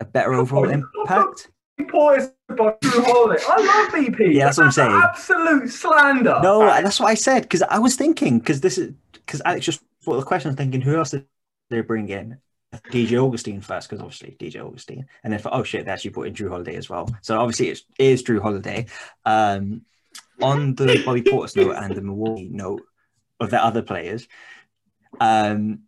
a better overall impact. By Jrue Holiday. I love BP. Yeah, that's what I'm saying. Absolute slander. No, that's what I said because I was thinking because this is because Alex just brought the question. Thinking who else did they bring in? DJ Augustin first because obviously DJ Augustin, and then for oh shit, they actually brought in Jrue Holiday as well. So obviously it's, it is Jrue Holiday. Um, on the Bobby Portis note and the Milwaukee note of their other players, um,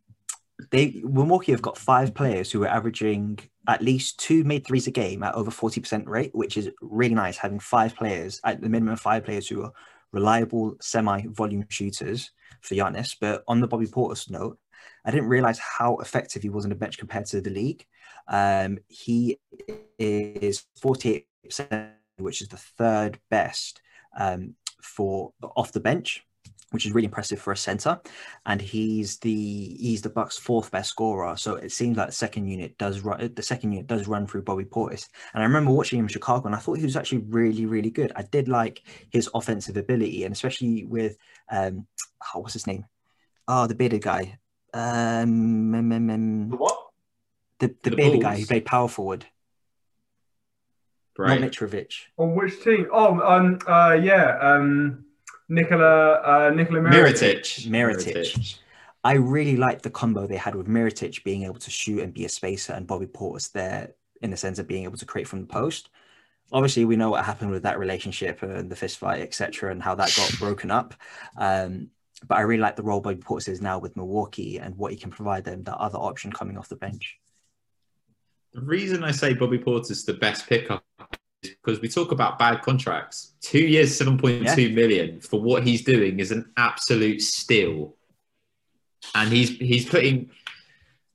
they Milwaukee have got five players who are averaging at least two made threes a game at over 40% rate, which is really nice. Having five players at the minimum, five players who are reliable semi-volume shooters for Giannis. But on the Bobby Portis note, I didn't realize how effective he was on the bench compared to the league. Um, he is 48%, which is the third best um, for off the bench which is really impressive for a center. And he's the he's the Bucks' fourth best scorer. So it seems like the second unit does run the second unit does run through Bobby Portis. And I remember watching him in Chicago, and I thought he was actually really really good. I did like his offensive ability, and especially with um, oh, what's his name? Oh, the bearded guy. Um, um, um, um The what? the the, The bearded guy who Bulls. played power forward, Right. not Mitrovic. On which team? Oh, um, uh, yeah, um, Nikola, uh, Nikola Mirotic. Mirotic. Mirotic. I really liked the combo they had with Mirotic being able to shoot and be a spacer, and Bobby Portis there in the sense of being able to create from the post. Obviously, we know what happened with that relationship and the fist fight, etc., and how that got broken up. Um, but I really like the role Bobby Portis is now with Milwaukee and what he can provide them, that other option coming off the bench. The reason I say Bobby Portis is the best pickup is because we talk about bad contracts. Two years, seven point two million for what he's doing is an absolute steal. And he's he's putting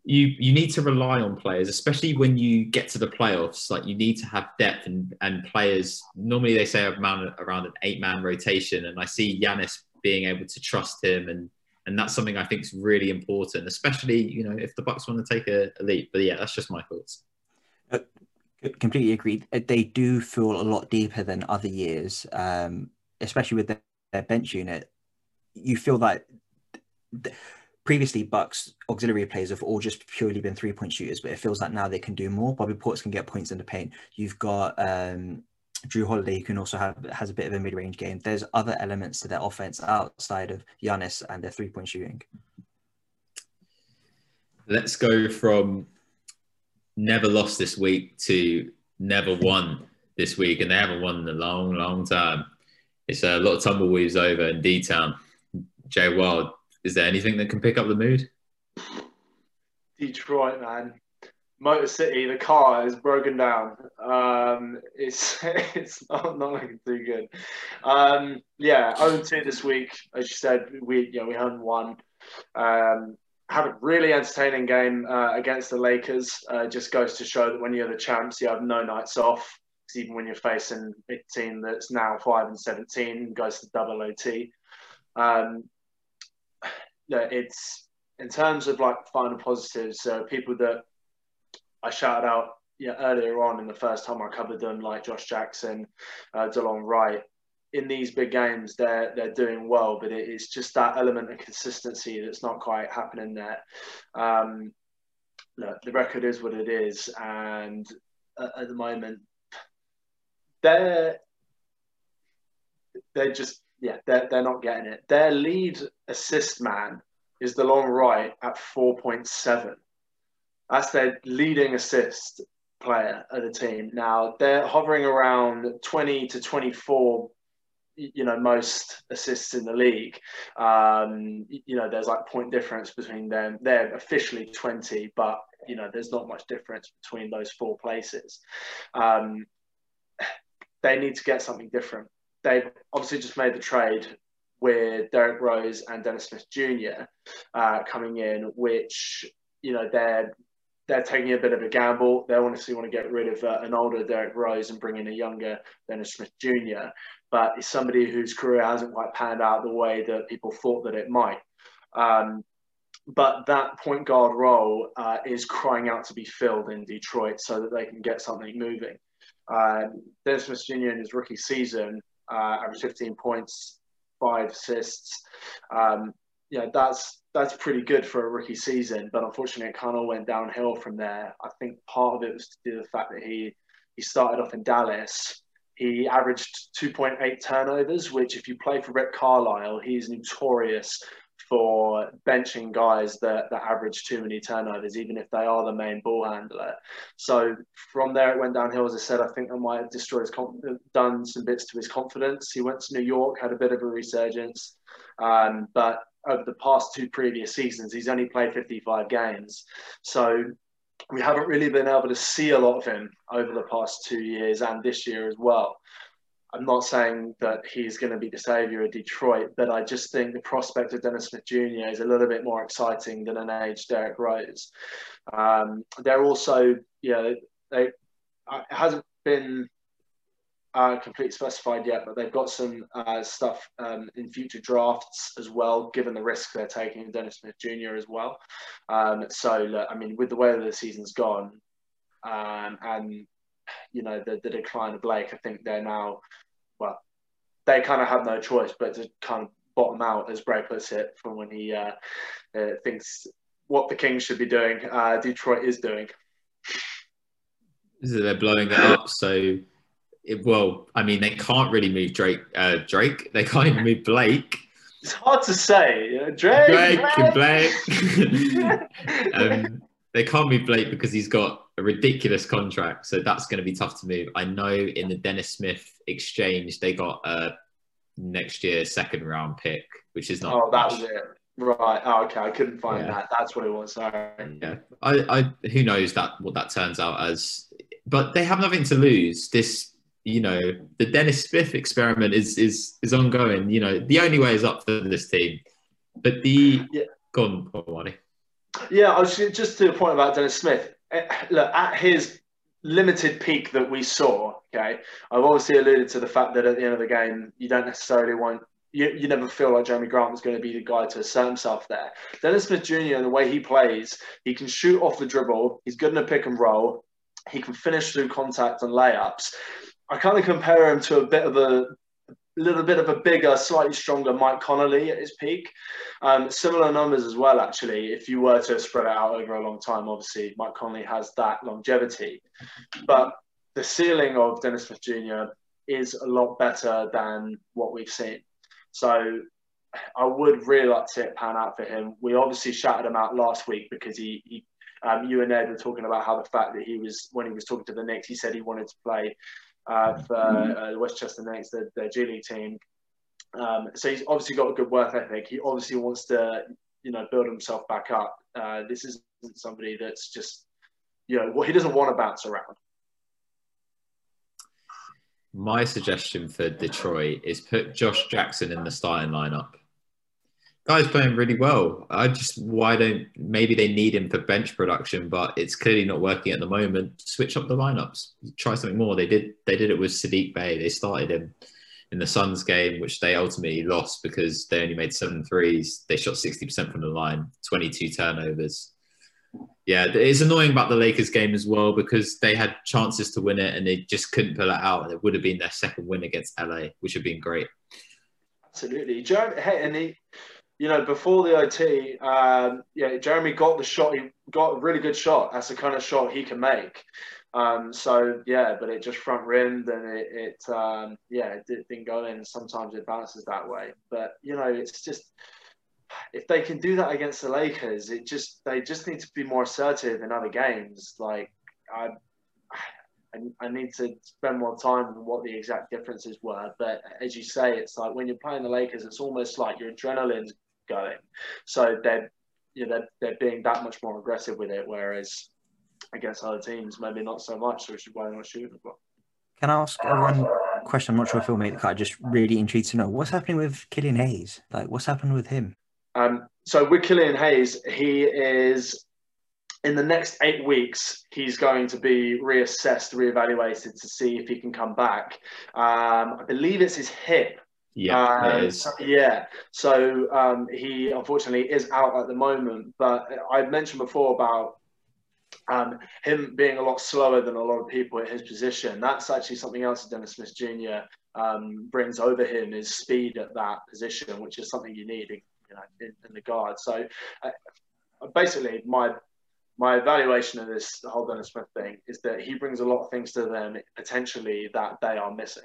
you you need to rely on players, especially when you get to the playoffs. Like you need to have depth and, and players. Normally they say around around an eight man rotation, and I see Giannis being able to trust him and and that's something I think is really important, especially you know if the Bucks want to take a, a leap. But yeah, that's just my thoughts. Completely agreed. Uh, They do feel a lot deeper than other years, um, especially with their, their bench unit. You feel that th- previously Bucks auxiliary players have all just purely been three point shooters, but it feels like now they can do more. Bobby Portis can get points in the paint. You've got um, Jrue Holiday, who can also have has a bit of a mid range game. There's other elements to their offense outside of Giannis and their three point shooting. Let's go from never lost this week to never won this week, and they haven't won in a long, long time. It's a lot of tumbleweeds over in D Town. Jay Wild, is there anything that can pick up the mood? Detroit, man. Motor City, the car is broken down. Um, it's it's not, not looking too good. Um, yeah, 0-2 this week. As you said, we you know we haven't won. Um, had a really entertaining game uh, against the Lakers. Uh, just goes to show that when you're the champs, you have no nights off. 'Cause even when you're facing a team that's now five and seventeen, goes to double OT. Um, yeah, it's in terms of like final positives. Uh, people that I shouted out yeah, earlier on in the first time I covered them, like Josh Jackson, uh, Delon Wright. In these big games, they're they're doing well, but it, it's just that element of consistency that's not quite happening there. Um, look, the record is what it is, and at, at the moment, they're they're just yeah, they're they're not getting it. Their lead assist man is Delon Wright at four point seven. That's their leading assist player of the team. Now they're hovering around 20 to 24, you know, most assists in the league. Um, you know, there's like point difference between them. They're officially 20, but you know, there's not much difference between those four places. Um, they need to get something different. They've obviously just made the trade with Derrick Rose and Dennis Smith Jr. Uh, coming in, which you know they're they're taking a bit of a gamble. They honestly want to get rid of uh, an older Derrick Rose and bring in a younger Dennis Smith Jr. But it's somebody whose career hasn't quite panned out the way that people thought that it might. Um, but that point guard role uh, is crying out to be filled in Detroit so that they can get something moving. Um, Dennis Smith Jr. in his rookie season uh, averaged 15 points, five assists. Um, yeah, that's that's pretty good for a rookie season, but unfortunately, it kind of went downhill from there. I think part of it was to do the fact that he he started off in Dallas. He averaged 2.8 turnovers, which, if you play for Rick Carlisle, he's notorious for benching guys that, that average too many turnovers, even if they are the main ball handler. So from there, it went downhill. As I said, I think that might have destroyed his done some bits to his confidence. He went to New York, had a bit of a resurgence, um, but over the past two previous seasons, he's only played 55 games. So we haven't really been able to see a lot of him over the past two years and this year as well. I'm not saying that he's going to be the savior of Detroit, but I just think the prospect of Dennis Smith Jr. is a little bit more exciting than an aged Derrick Rose. Um, they're also, yeah, they, it hasn't been uh, completely specified yet, but they've got some uh, stuff um, in future drafts as well, given the risk they're taking in Dennis Smith Jr. as well. Um, so, look, I mean, with the way that the season's gone, um, and you know the, the decline of Blake, I think they're now well, they kind of have no choice but to kind of bottom out, as Bray puts it, from when he uh, uh, thinks what the Kings should be doing. Uh, Detroit is doing. So they're blowing it up. So, it, well, I mean, they can't really move Drake. Uh, Drake. They can't even move Blake. It's hard to say. Drake, Drake and Blake. um, they can't move Blake because he's got a ridiculous contract. So that's going to be tough to move. I know in the Dennis Smith exchange, they got a next year second round pick, which is not. Oh, that was it. Right. Oh, okay. I couldn't find yeah. that. That's what it was. Sorry. Yeah. I, I, who knows that what that turns out as, but they have nothing to lose. This, you know, the Dennis Smith experiment is is is ongoing. You know, the only way is up for this team. But the yeah. go on, Wally. Yeah, I was just to the point about Dennis Smith. Eh, look, at his limited peak that we saw, okay, I've obviously alluded to the fact that at the end of the game, you don't necessarily want you, you never feel like Jerami Grant was going to be the guy to assert himself there. Dennis Smith Jr. and the way he plays, he can shoot off the dribble. He's good in a pick and roll. He can finish through contact and layups. I kind of compare him to a bit of a little bit of a bigger, slightly stronger Mike Conley at his peak. Um, similar numbers as well, actually, if you were to spread it out over a long time. Obviously, Mike Conley has that longevity. But the ceiling of Dennis Smith Jr. is a lot better than what we've seen. So I would really like to see it pan out for him. We obviously shouted him out last week because he, he um, you and Ed were talking about how the fact that he was, when he was talking to the Knicks, he said he wanted to play uh, for uh, the Westchester Knicks, the, the G League team. Um, so he's obviously got a good work ethic. He obviously wants to, you know, build himself back up. Uh, this isn't somebody that's just, you know, well, he doesn't want to bounce around. My suggestion for Detroit is put Josh Jackson in the starting lineup guy's playing really well. I just why don't maybe they need him for bench production, but it's clearly not working at the moment. Switch up the lineups, try something more. They did they did it with Saddiq Bey. They started him in the Suns game, which they ultimately lost because they only made seven threes. They shot sixty percent from the line, twenty two turnovers. Yeah, it's annoying about the Lakers game as well because they had chances to win it and they just couldn't pull it out. It would have been their second win against LA, which would have been great. Absolutely. Hey, and you know, before the OT, um, yeah, Jerami got the shot. He got a really good shot. That's the kind of shot he can make. Um, so yeah, but it just front rimmed and it, it um, yeah, it didn't go in. Sometimes it bounces that way, but you know, it's just if they can do that against the Lakers, it just they just need to be more assertive in other games. Like I, I, need to spend more time on what the exact differences were. But as you say, it's like when you're playing the Lakers, it's almost like your adrenaline's going. So they're you know, they're, they're being that much more aggressive with it, whereas against other teams, maybe not so much. So why not shoot as well? Can I ask one question? I'm not sure if you'll make the cut. Just really intrigued to know what's happening with Killian Hayes. Like, what's happened with him? Um, so with Killian Hayes, he is in the next eight weeks, he's going to be reassessed, reevaluated to see if he can come back. Um, I believe it's his hip yeah, um, yeah. So um, he unfortunately is out at the moment. But I mentioned before about um, him being a lot slower than a lot of people at his position. That's actually something else that Dennis Smith Jr. Um, brings over him is speed at that position, which is something you need, you know, in, in the guard. So uh, basically, my my evaluation of this whole Dennis Smith thing is that he brings a lot of things to them potentially that they are missing.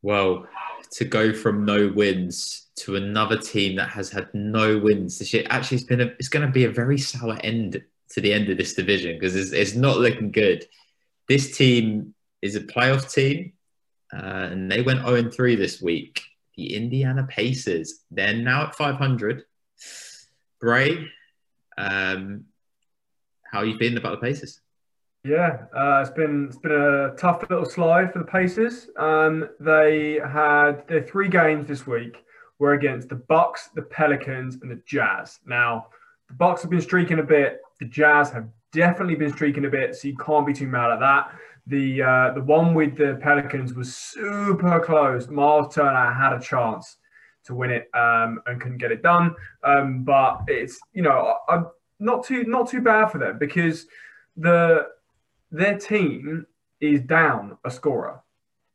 Well, to go from no wins to another team that has had no wins this year, actually, it's been a, it's going to be a very sour end to the end of this division because it's, it's not looking good. This team is a playoff team, uh, and they went 0 3 this week. the Indiana Pacers. They're now at 500. Bray, um, how are you feeling about the Pacers? Yeah, uh, it's been it's been a tough little slide for the Pacers. Um, they had their three games this week were against the Bucks, the Pelicans, and the Jazz. Now, the Bucks have been streaking a bit. The Jazz have definitely been streaking a bit, so you can't be too mad at that. The uh, the one with the Pelicans was super close. Miles Turner had a chance to win it um, and couldn't get it done. Um, but it's you know I'm not too not too bad for them because the their team is down a scorer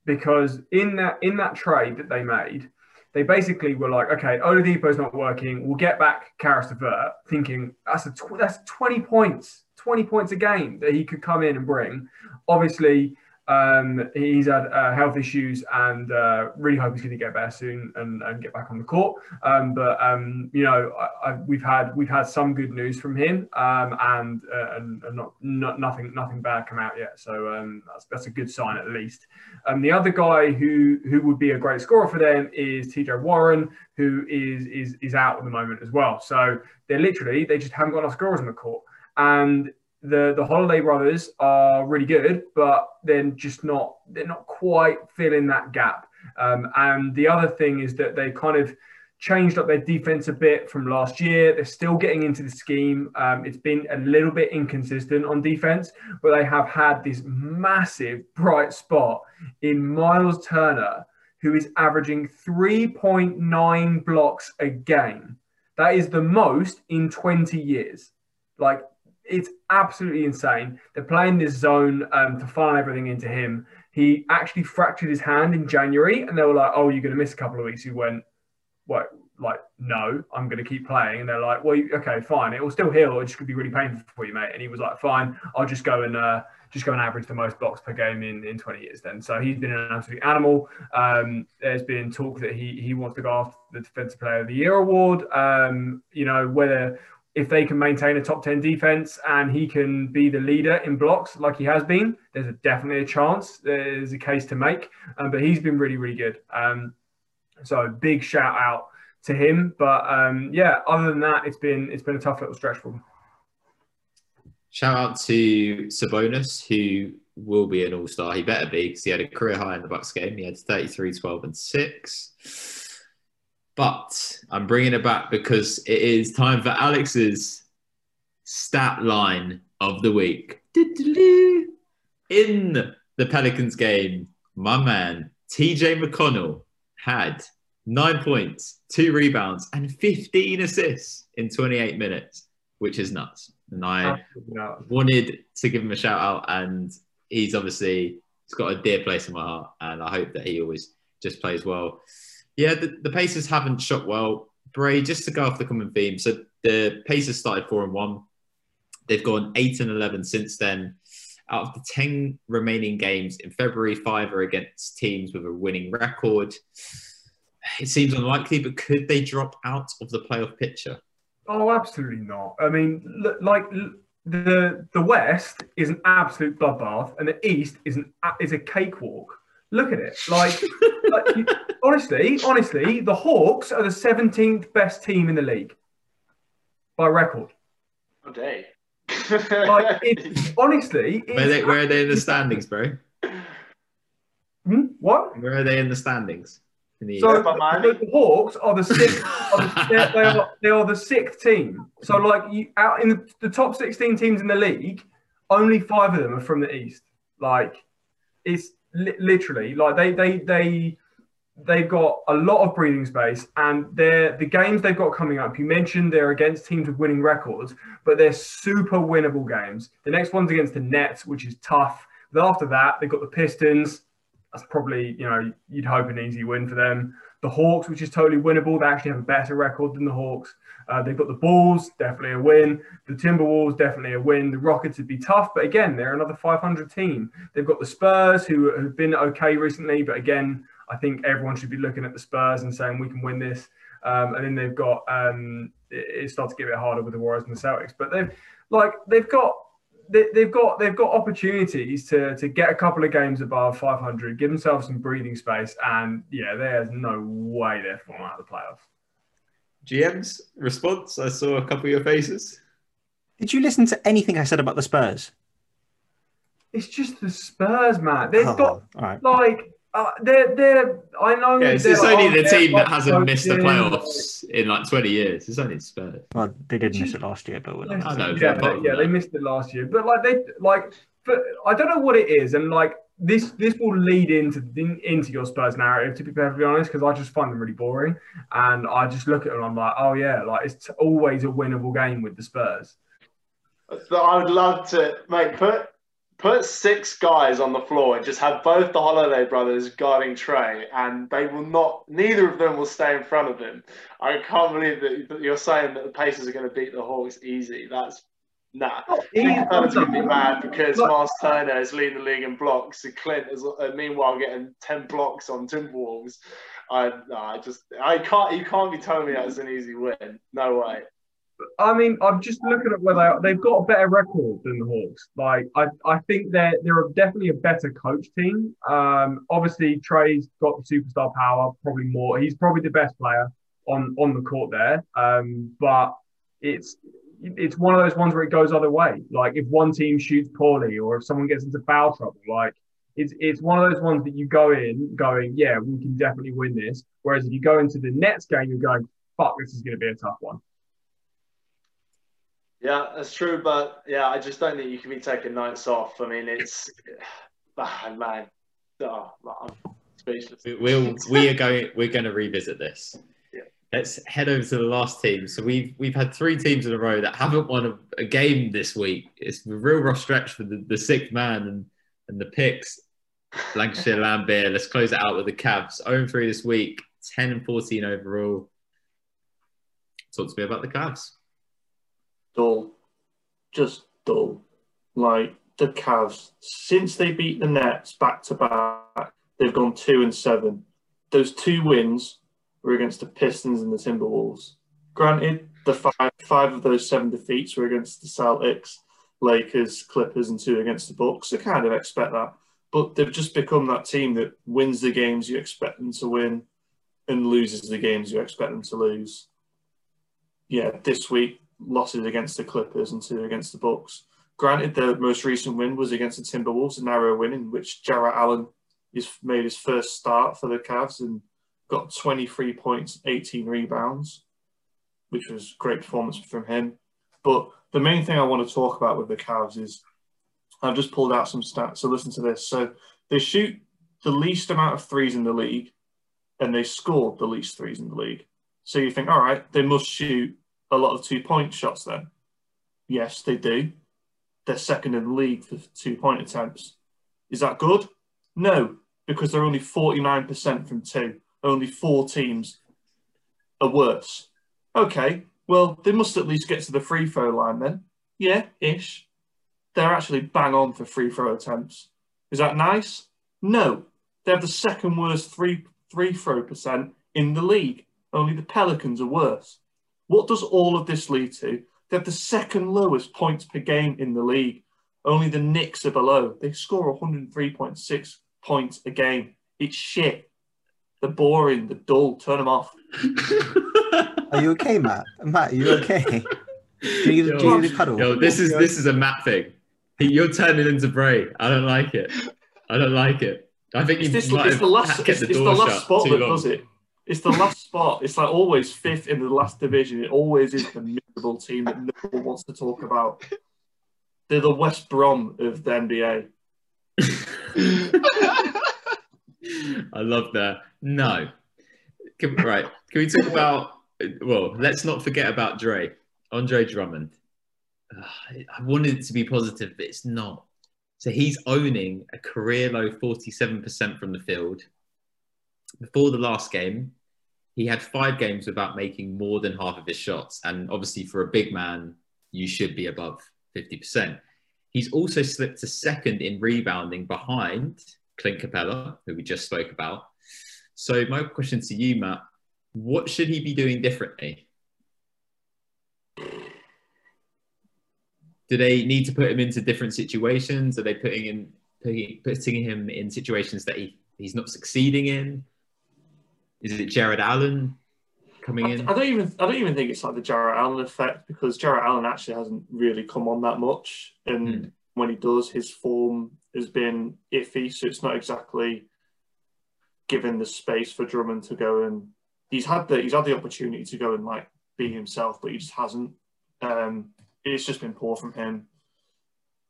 because in that in that trade that they made, they basically were like, okay, Oladipo's not working. We'll get back Caris LeVert, thinking that's a tw- that's 20 points, 20 points a game that he could come in and bring. Obviously, um, he's had uh, health issues and uh, really hope he's going to get better soon and, and get back on the court. Um, but um, you know, I, I, we've had we've had some good news from him, um, and, uh, and, and not, not, nothing nothing bad come out yet. So um, that's that's a good sign at least. Um, the other guy who who would be a great scorer for them is TJ Warren, who is is is out at the moment as well. So they're literally they just haven't got enough scorers on the court, and the the Holiday brothers are really good, but they're just not they're not quite filling that gap. Um, and the other thing is that they kind of changed up their defense a bit from last year. They're still getting into the scheme. Um, it's been a little bit inconsistent on defense, but they have had this massive bright spot in Miles Turner, who is averaging 3.9 blocks a game. That is the most in 20 years. Like it's absolutely insane. They're playing this zone um, to funnel everything into him. He actually fractured his hand in January, and they were like, "Oh, you're going to miss a couple of weeks." He went, "What?" Like, no, I'm going to keep playing. And they're like, "Well, okay, fine. It will still heal. It just could be really painful for you, mate." And he was like, "Fine, I'll just go and uh, just go and average the most blocks per game in, in 20 years." Then, so he's been an absolute animal. Um, there's been talk that he he wants to go after the Defensive Player of the Year award. Um, you know, whether if they can maintain a top 10 defense and he can be the leader in blocks like he has been, there's a, definitely a chance. There's a case to make. Um, but he's been really, really good. Um, so big shout out to him. But um, yeah, other than that, it's been it's been a tough little stretch for him. Shout out to Sabonis, who will be an all star. He better be because he had a career high in the Bucks game. He had 33, 12, and 6. But I'm bringing it back because it is time for Alex's stat line of the week. In the Pelicans game, my man TJ McConnell had nine points, two rebounds, and 15 assists in 28 minutes, which is nuts. And I wanted to give him a shout out, and he's obviously he's got a dear place in my heart, and I hope that he always just plays well. Yeah, the, the Pacers haven't shot well. Bray, just to go off the common theme. So the Pacers started four and one. They've gone eight and eleven since then. Out of the ten remaining games in February, five are against teams with a winning record. It seems unlikely, but could they drop out of the playoff picture? Oh, absolutely not. I mean, like the the West is an absolute bloodbath, and the East is an is a cakewalk. Look at it. Like, like honestly, honestly, the Hawks are the 17th best team in the league by record. Oh, day. like, it, honestly, where, they, where are they in the standings, bro? Hmm? What? Where are they in the standings? In the so the, the, Hawks are the sixth. are the, they, are, they are the sixth team. So, like, you, out in the, the top 16 teams in the league, only five of them are from the East. Like, it's li- literally like they they they they've got a lot of breathing space and they're the games they've got coming up you mentioned they're against teams with winning records but they're super winnable games. The next one's against the nets which is tough. But after that they've got the pistons. That's probably you know you'd hope an easy win for them. The hawks which is totally winnable they actually have a better record than the hawks uh, they've got the Bulls, definitely a win. The Timberwolves, definitely a win. The Rockets would be tough, but again, they're another 500 team. They've got the Spurs, who have been okay recently, but again, I think everyone should be looking at the Spurs and saying we can win this. Um, and then they've got um, it, it starts to get a bit harder with the Warriors and the Celtics, but they've like they've got they, they've got they've got opportunities to to get a couple of games above 500, give themselves some breathing space, and yeah, there's no way they're falling out of the playoffs. GM's response. I saw a couple of your faces. Did you listen to anything I said about the Spurs? It's just the Spurs, man. They've Oh, got all right. like uh, they're they're. I know. Yeah, it's, it's only the team that hasn't missed the playoffs in like 20 years. It's only Spurs. Well, they did miss it last year, but Yes, I know, yeah, they, yeah, they missed it last year, but like they like, but I don't know what it is, and like this this will lead into in, into your Spurs narrative to be perfectly honest, because I just find them really boring, and I just look at them, and I'm like, oh yeah, like it's always a winnable game with the Spurs. But I would love to, mate, put put six guys on the floor and just have both the Holiday brothers guarding Trae, and they will not. Neither of them will stay in front of him. I can't believe that you're saying that the Pacers are going to beat the Hawks easy. That's nah. Capela's going to be mad because Miles Turner is leading the league in blocks, and Clint is uh, meanwhile getting ten blocks on Timberwolves. I, no, I just, I can't. You can't be telling me that's an easy win. No way. I mean, I'm just looking at where they are. They've got a better record than the Hawks. Like, I, I think they're they're definitely a better coach team. Um, obviously Trae's got the superstar power, probably more. He's probably the best player on on the court there. Um, but it's it's one of those ones where it goes other way. Like if one team shoots poorly or if someone gets into foul trouble, like it's it's one of those ones that you go in going, yeah, we can definitely win this. Whereas if you go into the Nets game, you're going, fuck, this is going to be a tough one. Yeah, that's true, but yeah, I just don't think you can be taking nights off. I mean, it's ah, man, oh, I'm speechless. We- We'll we are going we're going to revisit this. Let's head over to the last team. So we've we've had three teams in a row that haven't won a, a game this week. It's a real rough stretch for the, the sixth man and and the picks. Lancashire Lambert. Let's close it out with the Cavs. 0 3 this week, 10 and 14 overall. Talk to me about the Cavs. dull, just dull. Like the Cavs, since they beat the Nets back to back, they've gone two and seven. Those two wins were against the Pistons and the Timberwolves. Granted, the five five of those seven defeats were against the Celtics, Lakers, Clippers, and two against the Bucks. I kind of expect that, but they've just become that team that wins the games you expect them to win and loses the games you expect them to lose. Yeah, this week losses against the Clippers and two against the Bucks. Granted, the most recent win was against the Timberwolves, a narrow win in which Jarrett Allen is made his first start for the Cavs and got 23 points, 18 rebounds, which was great performance from him. But the main thing I want to talk about with the Cavs is I've just pulled out some stats. So listen to this. So they shoot the least amount of threes in the league, and they scored the least threes in the league. So you think, all right, they must shoot a lot of two point shots then. Yes, they do. They're second in the league for two point attempts. Is that good? No, because they're only 49% from two. Only four teams are worse. Okay, well, they must at least get to the free throw line then. Yeah, ish. They're actually bang on for free throw attempts. Is that nice? No. They have the second worst free, free throw percent in the league. Only the Pelicans are worse. What does all of this lead to? They have the second lowest points per game in the league. Only the Knicks are below. They score 103.6 points a game. It's shit. They're boring. They're dull. Turn them off. Are you okay, Matt? Matt, are you okay? Do you, do you need a cuddle? Yo, this is this is a Matt thing. You're turning into Bray. I don't like it. I don't like it. I think you It's, this, might it's the last. kept It's, the it's the last spot that long. does it. It's the last spot. It's like always fifth in the last division. It always is the miserable team that no one wants to talk about. They're the West Brom of the NBA. I love that. No. Can, right. Can we talk about, well, let's not forget about Dre, Andre Drummond. I wanted it to be positive, but it's not. So he's owning a career low 47% from the field. Before the last game, he had five games without making more than half of his shots. And obviously, for a big man, you should be above 50%. He's also slipped to second in rebounding behind Clint Capela, who we just spoke about. So, my question to you, Matt, what should he be doing differently? do they need to put him into different situations? Are they putting in putting, putting him in situations that he, he's not succeeding in? Is it Jarrett Allen coming I, in? I don't even I don't even think it's like the Jarrett Allen effect because Jarrett Allen actually hasn't really come on that much, and Hmm. when he does, his form has been iffy. So it's not exactly given the space for Drummond to go and he's had the he's had the opportunity to go and like be himself, but he just hasn't. Um, it's just been poor from him.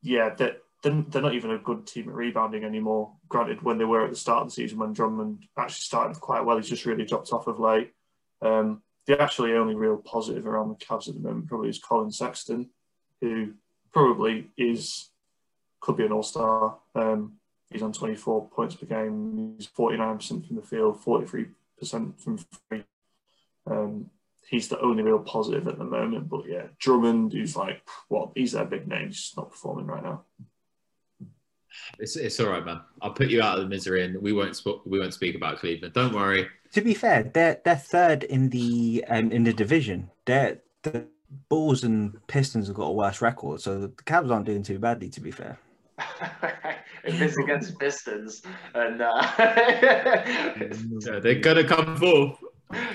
Yeah, that they're, they're not even a good team at rebounding anymore. Granted, when they were at the start of the season, when Drummond actually started quite well, he's just really dropped off of late. Um, the actually only real positive around the Cavs at the moment probably is Collin Sexton, who probably is could be an all star. Um, he's on 24 points per game. He's 49% from the field, 43% from free. Um, he's the only real positive at the moment. But yeah, Drummond, who's like, well, he's their big name. He's just not performing right now. It's, it's all right, man. I'll put you out of the misery, and we won't sp- we won't speak about Cleveland. Don't worry. To be fair, they're they're third in the um, in the division. They're the Bulls and Pistons have got a worse record, so the Cavs aren't doing too badly. To be fair, if it's against Pistons, and uh, Yeah, they're gonna come forth.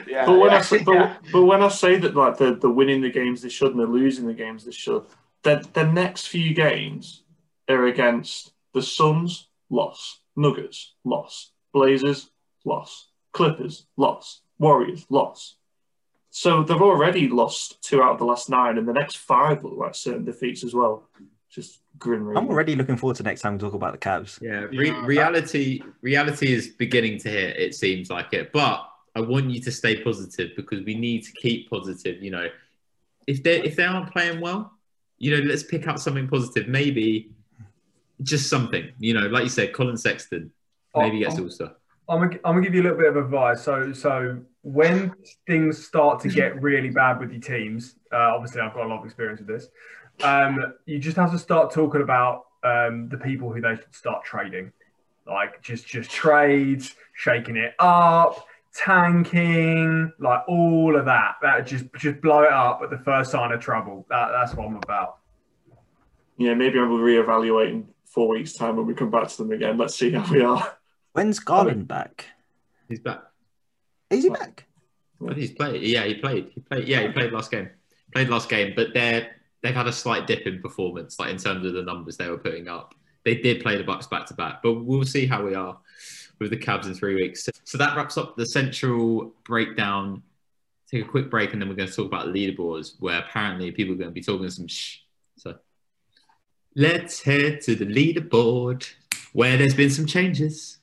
yeah, But when I say, but, yeah. but when I say that like they're, they're winning the games they should and they're losing the games they should, the the next few games are against the Suns, loss, Nuggets, loss, Blazers, loss, Clippers, loss, Warriors, loss. So they've already lost two out of the last nine, and the next five look like certain defeats as well. Just grim. I'm already looking forward to next time we talk about the Cavs. Yeah, re- Yeah, that- reality reality is beginning to hit. It seems like it, but I want you to stay positive because we need to keep positive. You know, if they if they aren't playing well, you know, let's pick up something positive. Maybe just something. You know, like you said, Collin Sexton maybe gets I'm, all star. I'm gonna, I'm gonna give you a little bit of advice. So, so when things start to get really bad with your teams, uh, obviously I've got a lot of experience with this. Um, you just have to start talking about um, the people who they should start trading, like just just trades, shaking it up, tanking, like all of that. That just just blow it up at the first sign of trouble. That, that's what I'm about. Yeah, maybe I'm reevaluating in four weeks' time when we come back to them again. Let's see how we are. When's Garland back? He's back. Is he back? But he's played. Yeah, he played. He played. Yeah, he played last game. Played last game, but they're they've had a slight dip in performance, like in terms of the numbers they were putting up. They did play the Bucks back to back, but we'll see how we are with the Cavs in three weeks. So that wraps up the central breakdown. Take a quick break, and then we're going to talk about leaderboards, where apparently people are going to be talking some shh. So let's head to the leaderboard, where there's been some changes.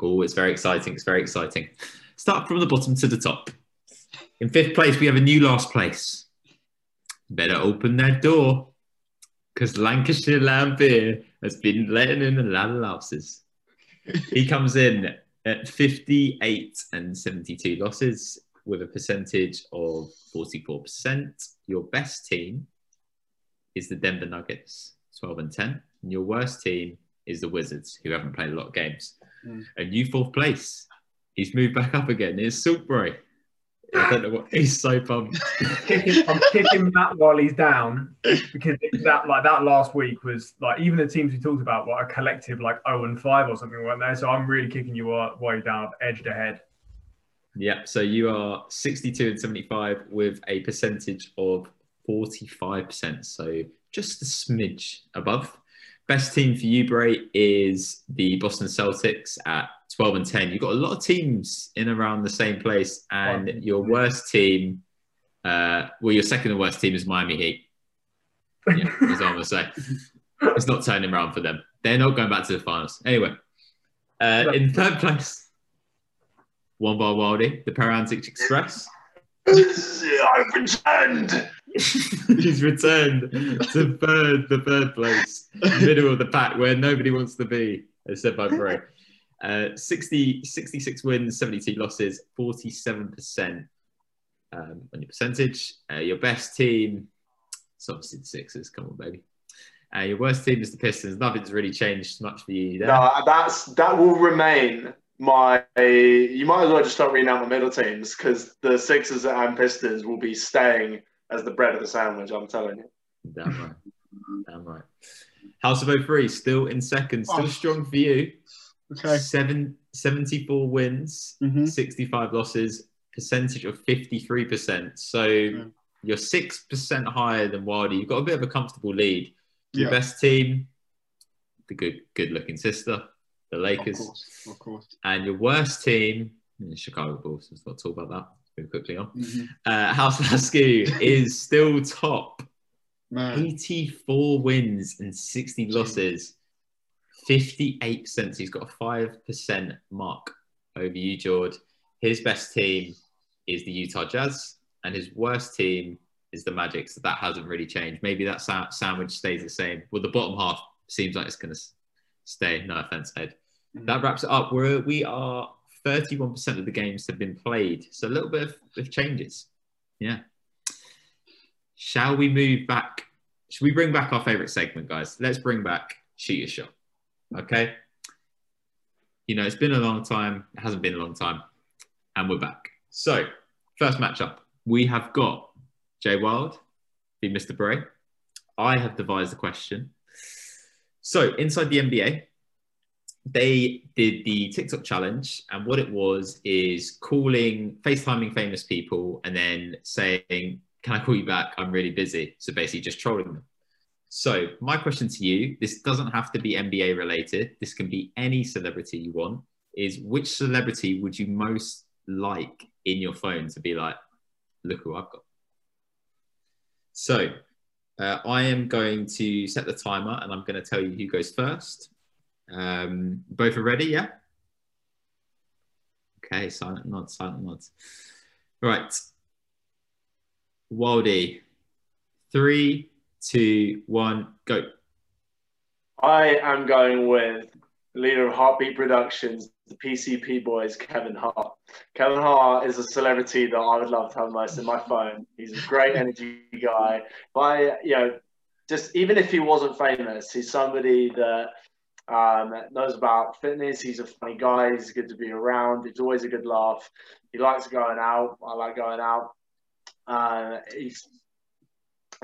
Oh, it's very exciting! It's very exciting. Start from the bottom to the top. In fifth place, we have a new last place. Better open that door because Lancashire Lampier has been letting in a lot of losses. he comes in at 58 and 72 losses with a percentage of 44%. Your best team is the Denver Nuggets, 12 and 10. And your worst team is the Wizards, who haven't played a lot of games. Mm. And you fourth place. He's moved back up again. It's Silkbury. I don't know what he's so pumped. kicking, I'm kicking Matt while he's down because that like that last week was like even the teams we talked about were a collective like 0 and 5 or something weren't there. So I'm really kicking you while, while you're down. I've edged ahead. Yeah, so you are 62 and 75 with a percentage of 45%. So just a smidge above. Best team for you, Bray, is the Boston Celtics at 12 and 10. You've got a lot of teams in around the same place, and Wow. your worst team, uh, well, your second and worst team is Miami Heat. Yeah, that's all I'm going to say. It's not turning around for them. They're not going back to the finals. Anyway, uh, in third place, one bar Wildy, the Parantic Express. I've returned. He's returned to third, the third place, middle of the pack where nobody wants to be, as said by Bray. Uh, 60, 66 wins, 72 losses, 47% um, on your percentage. Uh, your best team, it's obviously the Sixers. Come on, baby. Uh, your worst team is the Pistons. Nothing's really changed much for you there. No, that's that will remain my. You might as well just start reading out my middle teams because the Sixers and Pistons will be staying as the bread of the sandwich. I'm telling you. Damn right. Damn right. House of 03 still in second, still Oh. strong for you. Okay. Seven, 74 wins, Mhm. 65 losses, percentage of 53%. So Yeah. you're 6% higher than Wildy. You've got a bit of a comfortable lead. Your Yeah. best team, the good good looking sister, the Of Lakers. course. Of course. And your worst team, the Chicago Bulls. Let's not talk about that. Move quickly on. Mhm. Uh, House Lasky is still top. Man. 84 wins and 60 losses. 58%. So he's got a 5% mark over you, George. His best team is the Utah Jazz, and his worst team is the Magic. So that hasn't really changed. Maybe that sa- sandwich stays the same. Well, the bottom half seems like it's going to stay. No offense, Ed. Mhm. That wraps it up. We're, we are 31% of the games have been played. So a little bit of, of changes. Yeah. Shall we move back? Should we bring back our favorite segment, guys? Let's bring back Shoot Your Shot. Okay. You know, it's been a long time. It hasn't been a long time. And we're back. So, first matchup, we have got Jay Wild v. Mr. Bray. I have devised a question. So, inside the NBA, they did the TikTok challenge, and what it was is calling, FaceTiming famous people, and then saying, Can I call you back? I'm really busy. So basically, just trolling them. So, my question to you this doesn't have to be NBA related, this can be any celebrity you want. Is which celebrity would you most like in your phone to be like, Look who I've got? So, uh, I am going to set the timer and I'm going to tell you who goes first. Um, both are ready, yeah? Okay, silent nods, silent nods. Right. Waldy, three, two, one, go. I am going with leader of HartBeat Productions, the PCP boys, Kevin Hart. Kevin Hart is a celebrity that I would love to have most in my phone. He's a great energy guy. By you know, just even if he wasn't famous, he's somebody that um, knows about fitness. He's a funny guy. He's good to be around. He's always a good laugh. He likes going out. I like going out. Uh, he's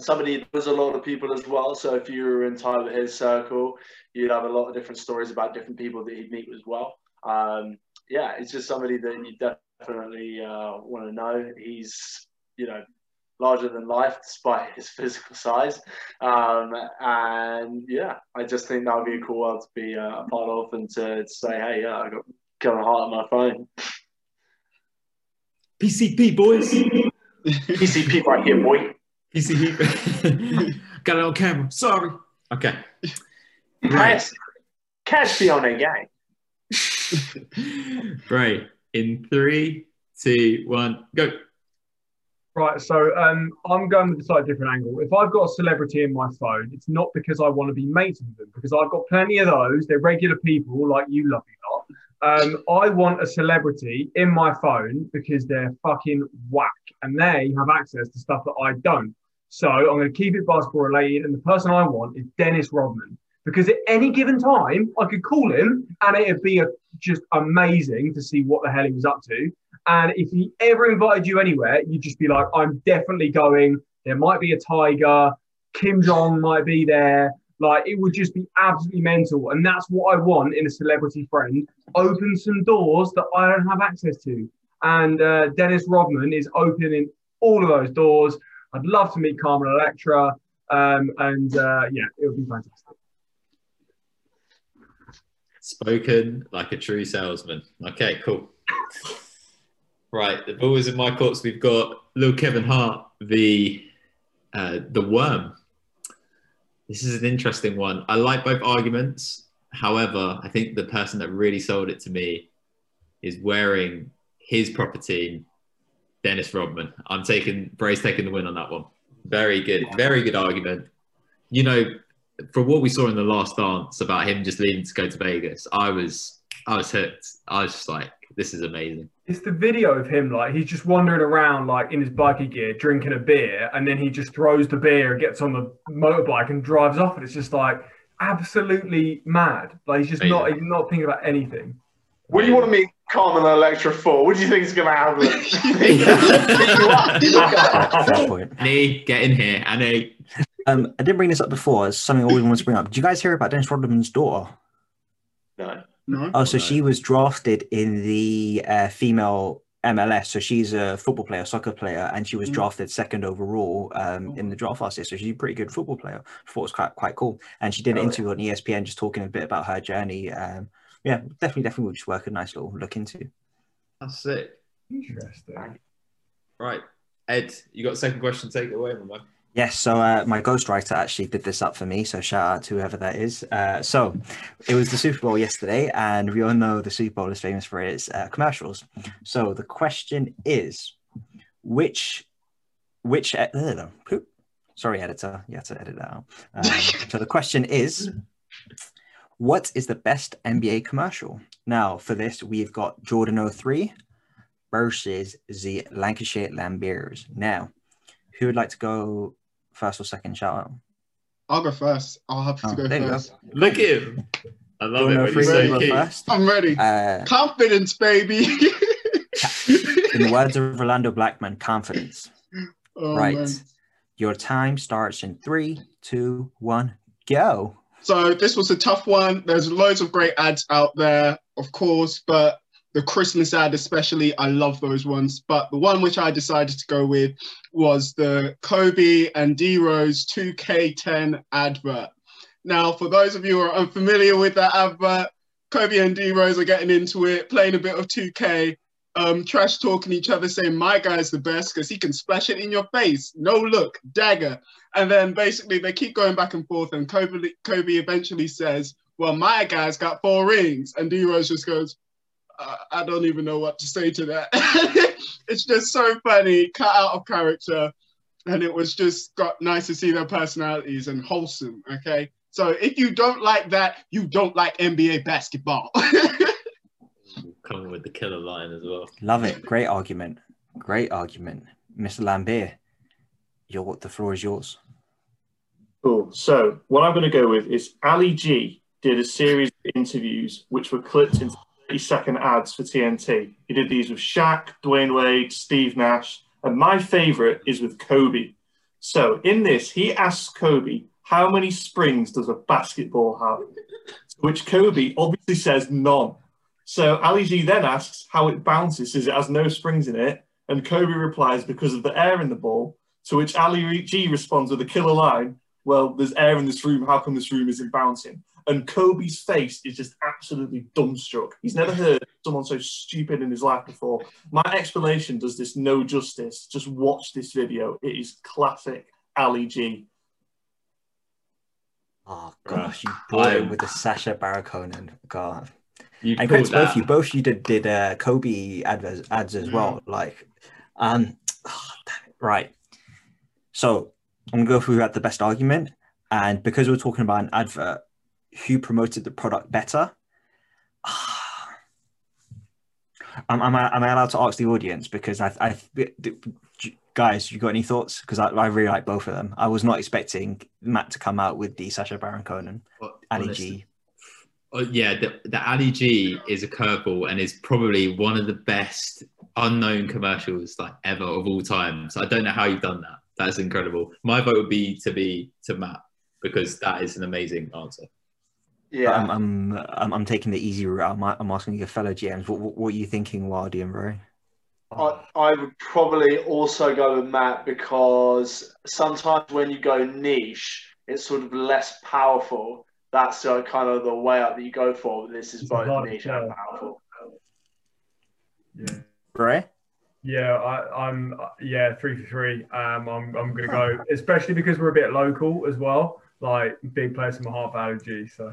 somebody knows a lot of people as well. So if you were in with his circle, you'd have a lot of different stories about different people that he'd meet as well. Um, yeah, it's just somebody that you definitely uh, want to know. He's, you know, larger than life despite his physical size. Um, and yeah, I just think that would be a cool world to be uh, a part of and to, to say, hey, yeah, I got Kevin Hart on my phone. PCP, boys. PCP right here, boy. PCP. Got it on camera. Sorry. Okay. Right. Cash, cash be on a gang. Right. In three, two, one, go. Right, so um, I'm going with a slightly different angle. If I've got a celebrity in my phone, it's not because I want to be mates with them, because I've got plenty of those. They're regular people like you, lovely lot. Um, I want a celebrity in my phone because they're fucking whack and they have access to stuff that I don't. So I'm going to keep it basketball related, and the person I want is Dennis Rodman because at any given time I could call him and it'd be a, just amazing to see what the hell he was up to. And if he ever invited you anywhere, you'd just be like, I'm definitely going. There might be a tiger. Kim Jong might be there. Like it would just be absolutely mental. And that's what I want in a celebrity friend. Open some doors that I don't have access to. And uh, Dennis Rodman is opening all of those doors. I'd love to meet Carmen Electra. Um, and uh, yeah, it would be fantastic. Spoken like a true salesman. Okay, cool. Right, the is in my courts. We've got little Kevin Hart, the uh, the worm. This is an interesting one. I like both arguments. However, I think the person that really sold it to me is wearing his proper team, Dennis Rodman. I'm taking Bray's taking the win on that one. Very good, very good argument. You know, from what we saw in the last dance about him just leaving to go to Vegas, I was I was hooked. I was just like, this is amazing. It's the video of him like he's just wandering around like in his bikie gear, drinking a beer, and then he just throws the beer, and gets on the motorbike, and drives off. And it's just like absolutely mad. Like he's just not he's not thinking about anything. What do you want to meet Carmen and Electra for? What do you think is going to happen? Fair point. Get in here. Annie. Um, I didn't bring this up before. It's something I always wanted to bring up. Did you guys hear about Dennis Rodman's daughter? No. No. Oh, so no. she was drafted in the uh, female MLS. So she's a football player, soccer player, and she was Mm. drafted second overall um, in the draft last year. So she's a pretty good football player. I thought it was quite quite cool. And she did an Oh, yeah. interview on E ESPN just talking a bit about her journey. Um, yeah, definitely, definitely would just work a nice little look into. That's it. Interesting. Right. Ed, you got a second question? Take it away, my man. Yes, so uh, my ghostwriter actually did this up for me. So shout out to whoever that is. Uh, so it was the Super Bowl yesterday, and we all know the Super Bowl is famous for its uh, commercials. So the question is, which, which, uh, sorry, editor, you have to edit that out. Um, so the question is, what is the best NBA commercial? Now for this, we've got Jordan 03 versus the Lancashire Lambeers. Now, who would like to go first or second shout out? I'll go first. I'll have to Oh, go there you go. first. Look at him. I love it when 03 he's ready so go keen. first. I'm ready. Uh, Confidence, baby. in the words of Orlando Blackman, confidence. Oh, right. man. Your time starts in three, two, one, go. So this was a tough one. There's loads of great ads out there, of course, but the Christmas ad especially, I love those ones. But the one which I decided to go with was the Kobe and D Rose 2K10 advert. Now, for those of you who are unfamiliar with that advert, Kobe and D Rose are getting into it, playing a bit of 2K, um, trash talking each other, saying my guy's the best because he can splash it in your face. No look, dagger. And then basically they keep going back and forth, and Kobe, Kobe eventually says, "Well, my guy's got four rings," and D Rose just goes, I, "I don't even know what to say to that." it's just so funny, cut out of character, and it was just got nice to see their personalities and wholesome. Okay, so if you don't like that, you don't like NBA basketball. Coming with the killer line as well. Love it. Great argument. Great argument. Mr. Lambert, your, what the floor is yours. Cool. So what I'm going to go with is Ali G did a series of interviews which were clipped into 30 second ads for TNT. He did these with Shaq, Dwyane Wade, Steve Nash, and my favorite is with Kobe. So in this, he asks Kobe, how many springs does a basketball have? Which Kobe obviously says none. So Ali G then asks how it bounces, says it has no springs in it. And Kobe replies, because of the air in the ball. To which Ali G responds with a killer line, well, there's air in this room. How come this room isn't bouncing? And Kobe's face is just absolutely dumbstruck. He's never heard someone so stupid in his life before. My explanation does this no justice. Just watch this video. It is classic Ali G. Oh gosh, you brought I- it with the Sacha Baron God. You And caught both that. you. Both you did did uh, Kobe adverts ads as well. Like, um, damn it. right. So I'm gonna go through who had the best argument, and because we're talking about an advert, who promoted the product better? Ah. am, am, I, am I allowed to ask the audience because I, I guys, you got any thoughts? Because I, I really like both of them. I was not expecting Matt to come out with the Sacha Baron Cohen, Ali Honestly. G. Oh, yeah, the, the Ali G is a curveball and is probably one of the best unknown commercials like ever of all time. So I don't know how you've done that. That's incredible. My vote would be to be to Matt because that is an amazing answer. Yeah. I'm, I'm, I'm, I'm taking the easy route. I'm, I'm asking your fellow GMs, what, what, what are you thinking, Wildy and Rory? I, I would probably also go with Matt because sometimes when you go niche, it's sort of less powerful. That's uh, kind of the way up that you go for. This is It's both niche tell. and powerful. Yeah. Rory? Yeah, I, I'm yeah three for three. Um, I'm I'm gonna go, especially because we're a bit local as well. Like big place in my heart, Value G. So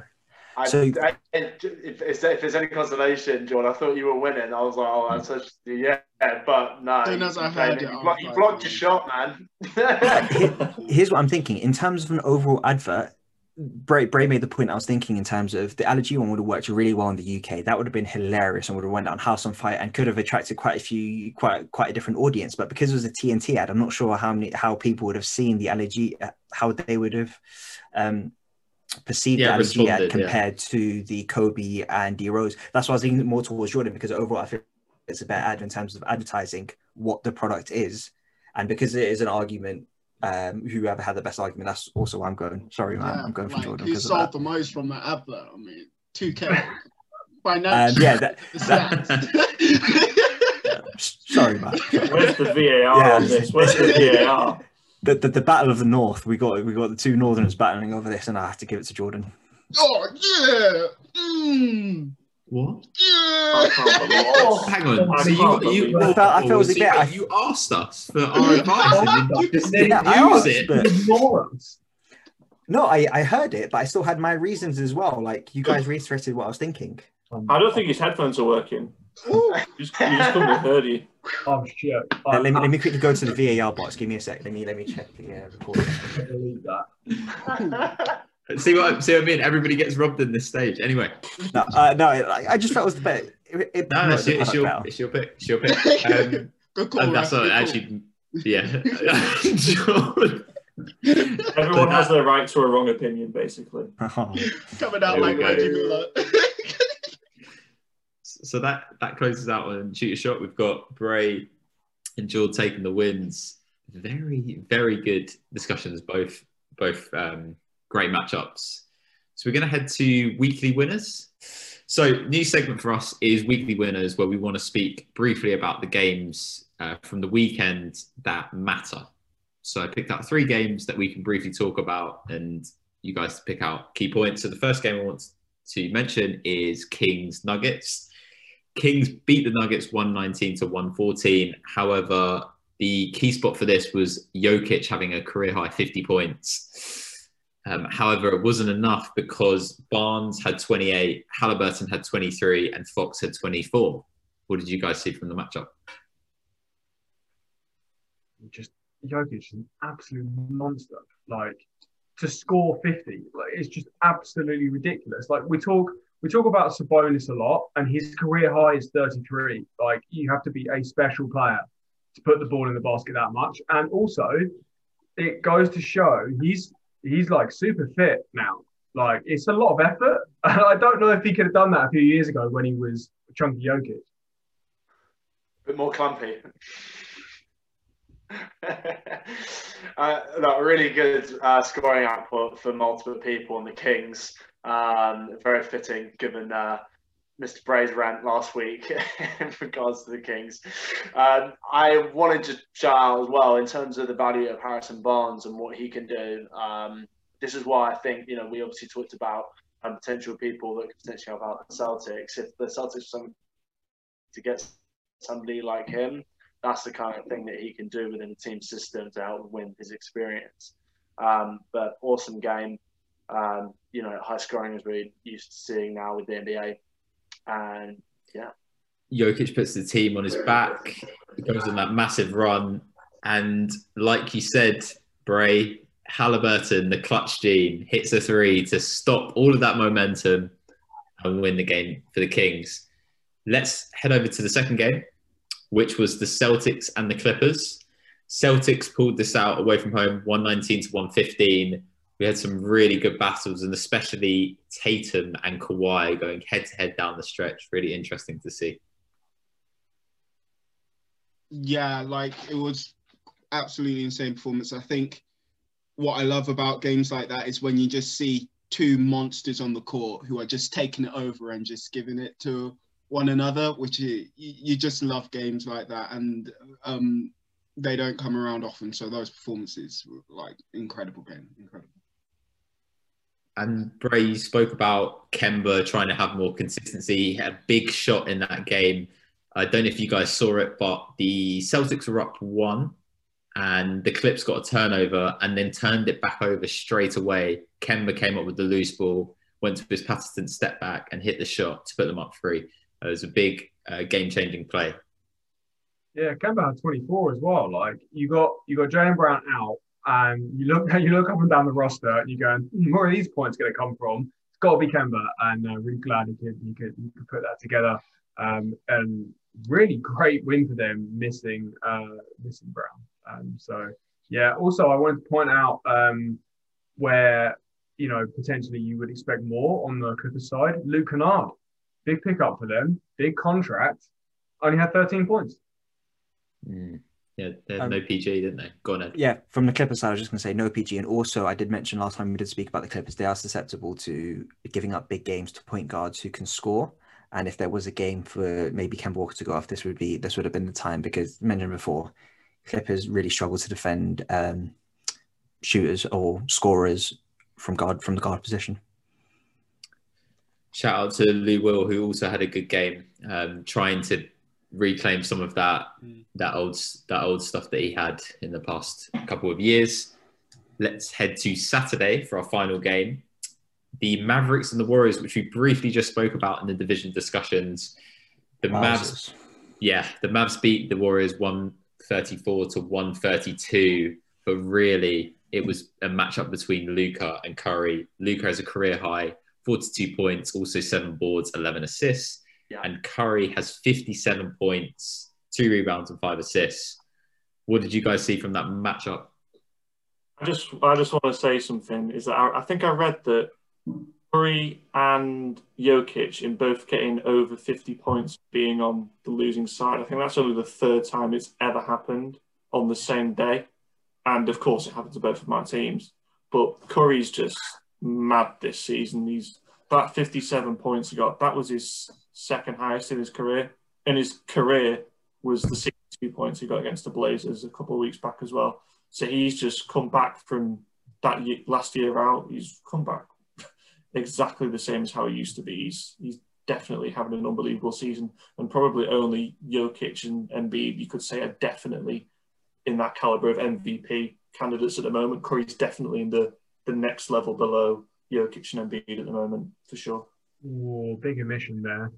I, So- I- if, if, if there's any consolation, John, I thought you were winning. I was like, oh, that's such yeah, but no. Soon as you I heard it, You, I blocked, you blocked your oh. shot, man. Here- Here's what I'm thinking. In terms of an overall advert, Bray, Bray made the point I was thinking in terms of the Ali G one would have worked really well in the UK. That would have been hilarious and would have went down House on Fire and could have attracted quite a few, quite quite a different audience. But because it was a TNT ad, I'm not sure how many how people would have seen the Ali G, uh, how they would have um, perceived Yeah, the Ali G ad responded, yeah. compared to the Kobe and D Rose. That's why I was leaning more towards Jordan because overall I think it's a better ad in terms of advertising what the product is, and because it is an argument um, whoever had the best argument, that's also why I'm going. Sorry, man, Yeah, I'm going for like, Jordan Who because of sold that. the most from that advert? I mean, 2K. Um, Financial. yeah, that, that, sorry, man. Where's the VAR Yeah. on this? Where's the VAR? The, the, the battle of the north. We got we got the two northerners battling over this, and I have to give it to Jordan. oh, yeah. Mm, What? I yeah. can't believe this. Hang on. I So you, can't you, I felt- I felt it was a bit- I- you asked us for our advice and you just didn't I use it. but- No, I, I heard it, but I still had my reasons as well. Like you guys reiterated what I was thinking. I don't think his headphones are working. Ooh. You just, you just couldn't have heard you. Oh shit! Let, let me, let me quickly go to the VAR box. Give me a sec. Let me let me check the uh, recording. Believe that. See what, see what I mean? Everybody gets robbed in this stage. Anyway, No, uh, no, I, I just felt it was the better. It, it no, promoted it's, your, it's, your, better. it's your pick. It's your pick. Um, Good call, and that's Raf, what actually, yeah. Everyone has their right to a wrong opinion, basically. Coming out like go. Reggie Miller. So that that closes out on shoot shot. We've got Bray and Jewel taking the wins. Very very good discussions. Both both um, great matchups. So we're going to head to weekly winners. So new segment for us is weekly winners, where we want to speak briefly about the games uh, from the weekend that matter. So I picked out three games that we can briefly talk about, and you guys pick out key points. So the first game I want to mention is Kings Nuggets. Kings beat the Nuggets 119 to 114. However, the key spot for this was Jokic having a career high 50 points. Um, however, it wasn't enough because Barnes had 28, Halliburton had 23, and Fox had 24. What did you guys see from the matchup? Just Jokic is an absolute monster. Like to score 50, like it's just absolutely ridiculous. Like we talk we talk about Sabonis a lot, and his career high is 33. Like you have to be a special player to put the ball in the basket that much. And also, it goes to show he's he's like super fit now. Like it's a lot of effort. I don't know if he could have done that a few years ago when he was chunky Jokic. A bit more clumpy. uh, no, really good uh, scoring output for multiple people on the Kings. Um, very fitting given uh, Mr. Bray's rant last week in regards to the Kings. Um, I wanted to shout out as well in terms of the value of Harrison Barnes and what he can do. Um, this is why I think, you know, we obviously talked about um, potential people that could potentially help out the Celtics. If the Celtics are to get somebody like him, that's the kind of thing that he can do within the team system to help win his experience. Um, but awesome game, um, you know, high scoring as we're used to seeing now with the NBA. And yeah, Jokic puts the team on his back, goes on that massive run, and like you said, Bray Halliburton, the clutch gene, hits a three to stop all of that momentum and win the game for the Kings. Let's head over to the second game, which was the Celtics and the Clippers. Celtics pulled this out away from home, 119 to 115. We had some really good battles, and especially Tatum and Kawhi going head to head down the stretch. Really interesting to see. yeah, like it was absolutely insane performance. I think what I love about games like that is when you just see two monsters on the court who are just taking it over and just giving it to one another, which you, you just love games like that, and um, they don't come around often. So those performances, were like incredible game, incredible. And Bray, you spoke about Kemba trying to have more consistency. A big shot in that game. I don't know if you guys saw it, but the Celtics were up one and the Clips got a turnover and then turned it back over straight away. Kemba came up with the loose ball, went to his Patterson step back and hit the shot to put them up three. It was a big uh, game changing play. Yeah, Kemba had 24 as well. Like you got you got Jaylen Brown out, and you look you look up and down the roster, and you're going, hmm, where are these points going to come from? It's got to be Kemba, and uh, really glad he could he could he could put that together. Um, and really great win for them, missing uh, missing Brown. Um, so yeah. Also, I wanted to point out um, where you know potentially you would expect more on the Clippers side. Luke Kennard, big pickup for them, big contract, only had 13 points. Mm. Yeah, they had Um, no PG, didn't they? Go on, Ed. Yeah, from the Clippers side, I was just going to say no PG. And also, I did mention last time we did speak about the Clippers, they are susceptible to giving up big games to point guards who can score. And if there was a game for maybe Kemba Walker to go off, this would be this would have been the time because mentioned before, Clippers really struggle to defend um, shooters or scorers from guard from the guard position. Shout out to Lou Will, who also had a good game, um, trying to reclaim some of that Mm. that old that old stuff that he had in the past couple of years. Let's head to Saturday for our final game. The Mavericks and the Warriors, which we briefly just spoke about in the division discussions. The Mavs Wowzers. yeah, the Mavs beat the Warriors 134 to 132, but really it was a matchup between Luka and Curry. Luka has a career high 42 points, also seven boards, 11 assists, Yeah. and Curry has 57 points, two rebounds, and five assists. What did you guys see from that matchup? I just I just want to say something. Is that I, I think I read that Curry and Jokic in both getting over 50 points being on the losing side. I think that's only the third time it's ever happened on the same day. And of course, it happened to both of my teams. But Curry's just mad this season. He's that 57 points he got. That was his second highest in his career. And his career was the 62 points he got against the Blazers a couple of weeks back as well. So he's just come back from that year, last year out. He's come back exactly the same as how he used to be. He's he's definitely having an unbelievable season, and probably only Jokic and Embiid you could say are definitely in that caliber of MVP candidates at the moment. Curry's definitely in the the next level below Jokic and Embiid at the moment for sure. Ooh, big omission there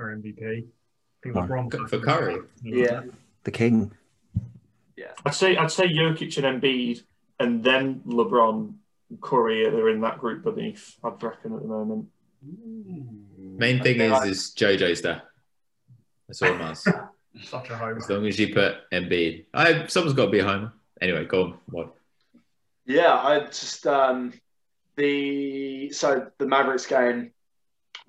for MVP. I think Oh. LeBron For Curry? Yeah. The king. Yeah. I'd say I'd say Jokic and Embiid, and then LeBron, Curry they're in that group beneath. I'd reckon at the moment. Main thing is, is JoJo's there. That's all it matters. Such a home. as long as you put Embiid. I, someone's got to be a homer. Anyway, go on. What? Yeah, I just um, the so the Mavericks game.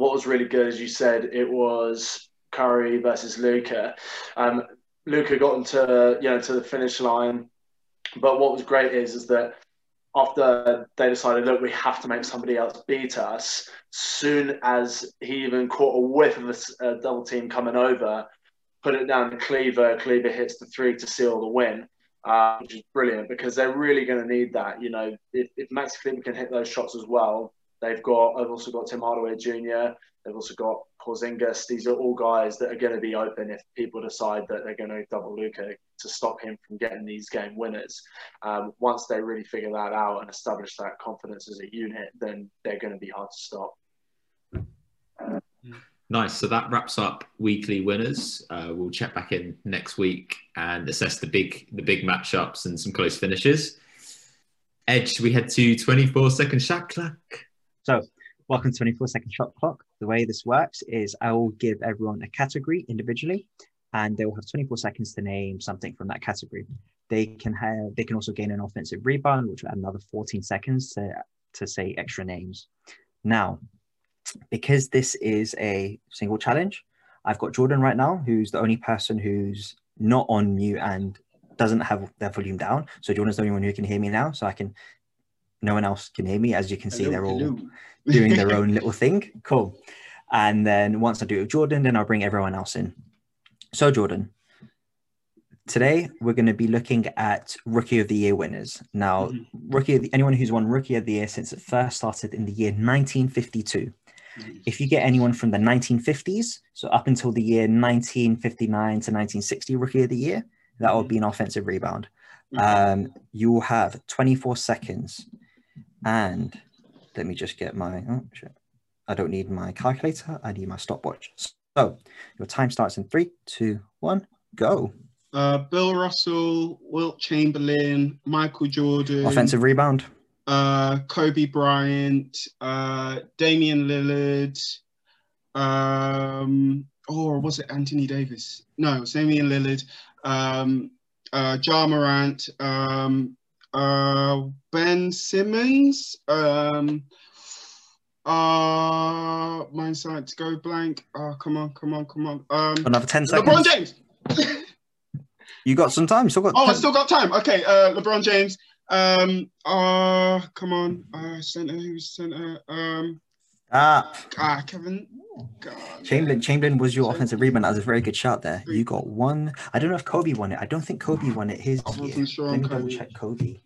What was really good, as you said, it was Curry versus Luka. Um, Luka got into you know to the finish line, but what was great is is that after they decided, look, we have to make somebody else beat us. Soon as he even caught a whiff of a double team coming over, put it down to Kleber. Kleber hits the three to seal the win uh, which is brilliant because they're really going to need that. You know, if, if Max Kleber can hit those shots as well, they've got. They've also got Tim Hardaway Jr. They've also got Porzingis. These are all guys that are going to be open if people decide that they're going to double Luka to stop him from getting these game winners. Um, once they really figure that out and establish that confidence as a unit, then they're going to be hard to stop. Nice. So that wraps up weekly winners. Uh, we'll check back in next week and assess the big the big matchups and some close finishes. Edge, we head to 24 second shot clock. So, welcome to 24 second shot clock. The way this works is I will give everyone a category individually, and they will have 24 seconds to name something from that category. They can have they can also gain an offensive rebound, which will add another 14 seconds to, to say extra names. Now, because this is a single challenge, I've got Jordan right now, who's the only person who's not on mute and doesn't have their volume down. So Jordan's the only one who can hear me now. So I can no one else can hear me. As you can see, Hello, they're all doing their own little thing. Cool. And then once I do it with Jordan, then I'll bring everyone else in. So, Jordan, today we're going to be looking at Rookie of the Year winners. Now, Mhm. Rookie of the, anyone who's won Rookie of the Year since it first started in the year 1952. If you get anyone from the 1950s, so up until the year 1959 to 1960 Rookie of the Year, that will be an offensive rebound. Um, you will have 24 seconds. And let me just get my, oh, shit. I don't need my calculator. I need my stopwatch. So your time starts in three, two, one, go. Uh, Bill Russell, Wilt Chamberlain, Michael Jordan, Offensive rebound. uh, Kobe Bryant, uh, Damian Lillard, um, or was it Anthony Davis? No, it was Damian Lillard, um, uh, Ja Morant, um, uh, Ben Simmons, um, uh, mine started to go blank. Oh, come on, come on, come on. Um, Another 10 seconds. LeBron. James. You got some time. Still got. Oh, I still got time. Okay, uh, LeBron James. Um, uh, come on. Uh, center. Who's center? Um, Ah, ah, Kevin. God. Chamberlain. Chamberlain was your offensive rebound. That was a very good shot there. You got one. I don't know if Kobe won it. I don't think Kobe won it his year. sure Let me double check Kobe.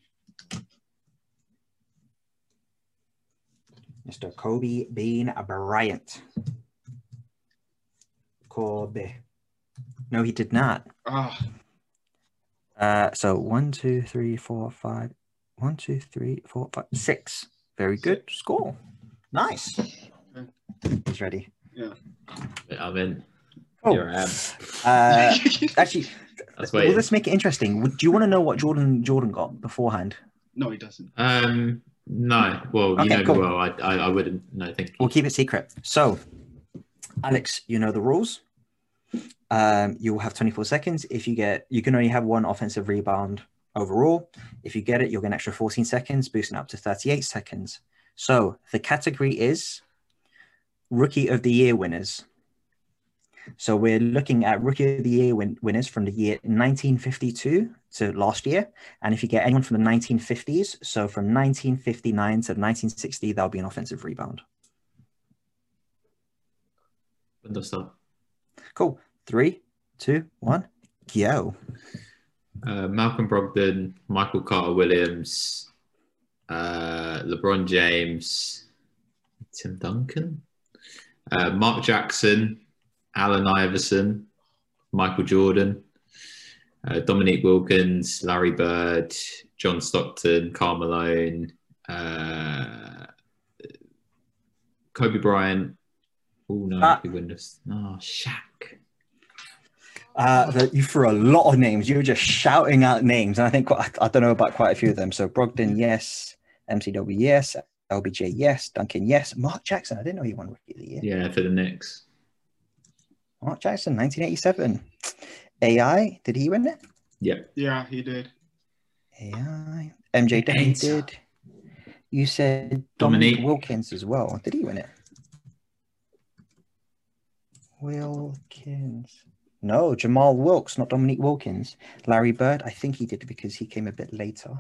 Mr. Kobe Bean Bryant. Kobe. No, he did not. Ah, Uh, so one, two, three, four, five. One, two, three, four, five, six. Very good score. Nice. He's ready. Yeah. I'm in. Oh, Here I am. uh, actually, That's well, waiting. let's make it interesting. Would- Do you want to know what Jordan Jordan got beforehand? no, he doesn't. Um, no. Well, you Okay, know me cool. well. I, I, I wouldn't. No, thank you. We'll keep it secret. So, Alex, you know the rules. Um, you will have 24 seconds. If you get, you can only have one offensive rebound overall. If you get it, you'll get an extra 14 seconds, boosting up to 38 seconds. So the category is Rookie of the Year winners. So we're looking at Rookie of the Year win- winners from the year 1952 to last year. And if you get anyone from the 1950s, so from 1959 to 1960, that'll be an offensive rebound. Do Cool. Three, two, one, go. Uh, Malcolm Brogdon, Michael Carter Williams, uh, LeBron James, Tim Duncan, uh, Mark Jackson, Allen Iverson, Michael Jordan, uh, Dominique Wilkins, Larry Bird, John Stockton, Karl Malone, uh, Kobe Bryant. Oh no, Ah. he. Oh, Shaq. Uh, you threw a lot of names. You were just shouting out names, and I think quite, I don't know about quite a few of them. So Brogdon, yes. MCW, yes. LBJ, yes. Duncan, yes. Mark Jackson, I didn't know he won Rookie of the Year. Yeah, for the Knicks. Mark Jackson, 1987. AI, did he win it? Yeah, Yeah, he did. AI. MJ definitely Eight. did. You said Dominique. Dominique Wilkins as well. Did he win it? Wilkins. No, Jamal Wilkes, not Dominique Wilkins. Larry Bird, I think he did because he came a bit later.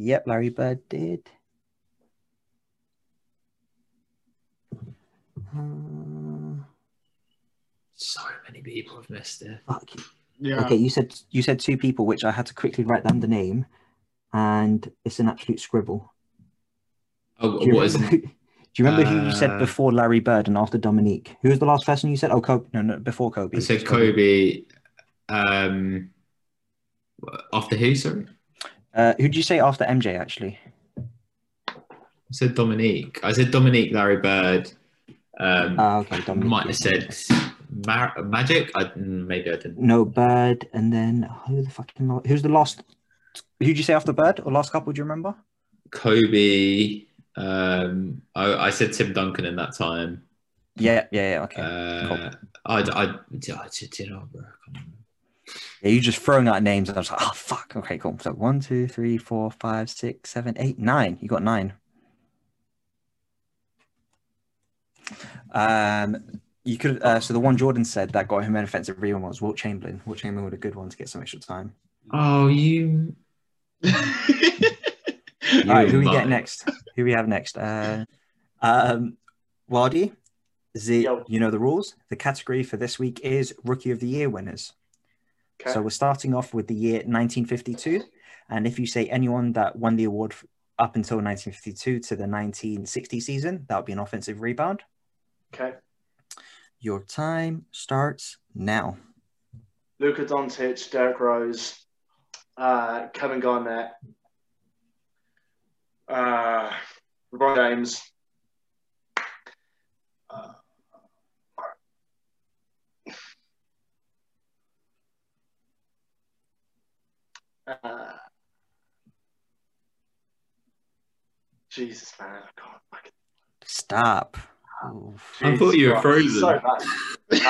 Yep, Larry Bird did. Uh, So many people have missed it. fuck. Yeah. Okay, you said you said two people, which I had to quickly write down the name, and it's an absolute scribble. Oh, Do you what is remember, who, do you remember who you said Uh, before Larry Bird and after Dominique? Who was the last person you said? Oh, Kobe. No, no, before Kobe. I said It was Kobe. Um, after who? Sorry, Uh, who did you say after MJ? Actually, I said Dominique. I said Dominique, Larry Bird. Um, Ah, okay, Dominique. might have said Mar- Magic. I, mm, maybe I didn't. no Bird, and then who the fucking who's the last? Who did you say after Bird or last couple? Do you remember? Kobe. Um, I, I said Tim Duncan in that time. Yeah, yeah, yeah. Okay. Uh, I, I, I, did I, did I, bro? I can't remember. Yeah, you just throwing out names, and I was like, oh fuck. Okay, cool. So one, two, three, four, five, six, seven, eight, nine. You got nine. Um, you could. Uh, so the one Jordan said that got him an offensive rebound was Wilt Chamberlain. Wilt Chamberlain was a good one to get some extra time. Oh, you. All right, who we mug. get next? Who we have next? Uh, um, Wadi, Z, Yo. you know the rules. The category for this week is Rookie of the Year winners. Okay. So we're starting off with the year 1952, and if you say anyone that won the award up until 1952 to the 1960 season, that would be an offensive rebound. okay. Your time starts now. Luka Doncic, Derrick Rose, uh, Kevin Garnett, uh, LeBron James. Uh, Jesus, man, I can't. fucking- Stop. Oh, I thought you were Jesus frozen. So bad.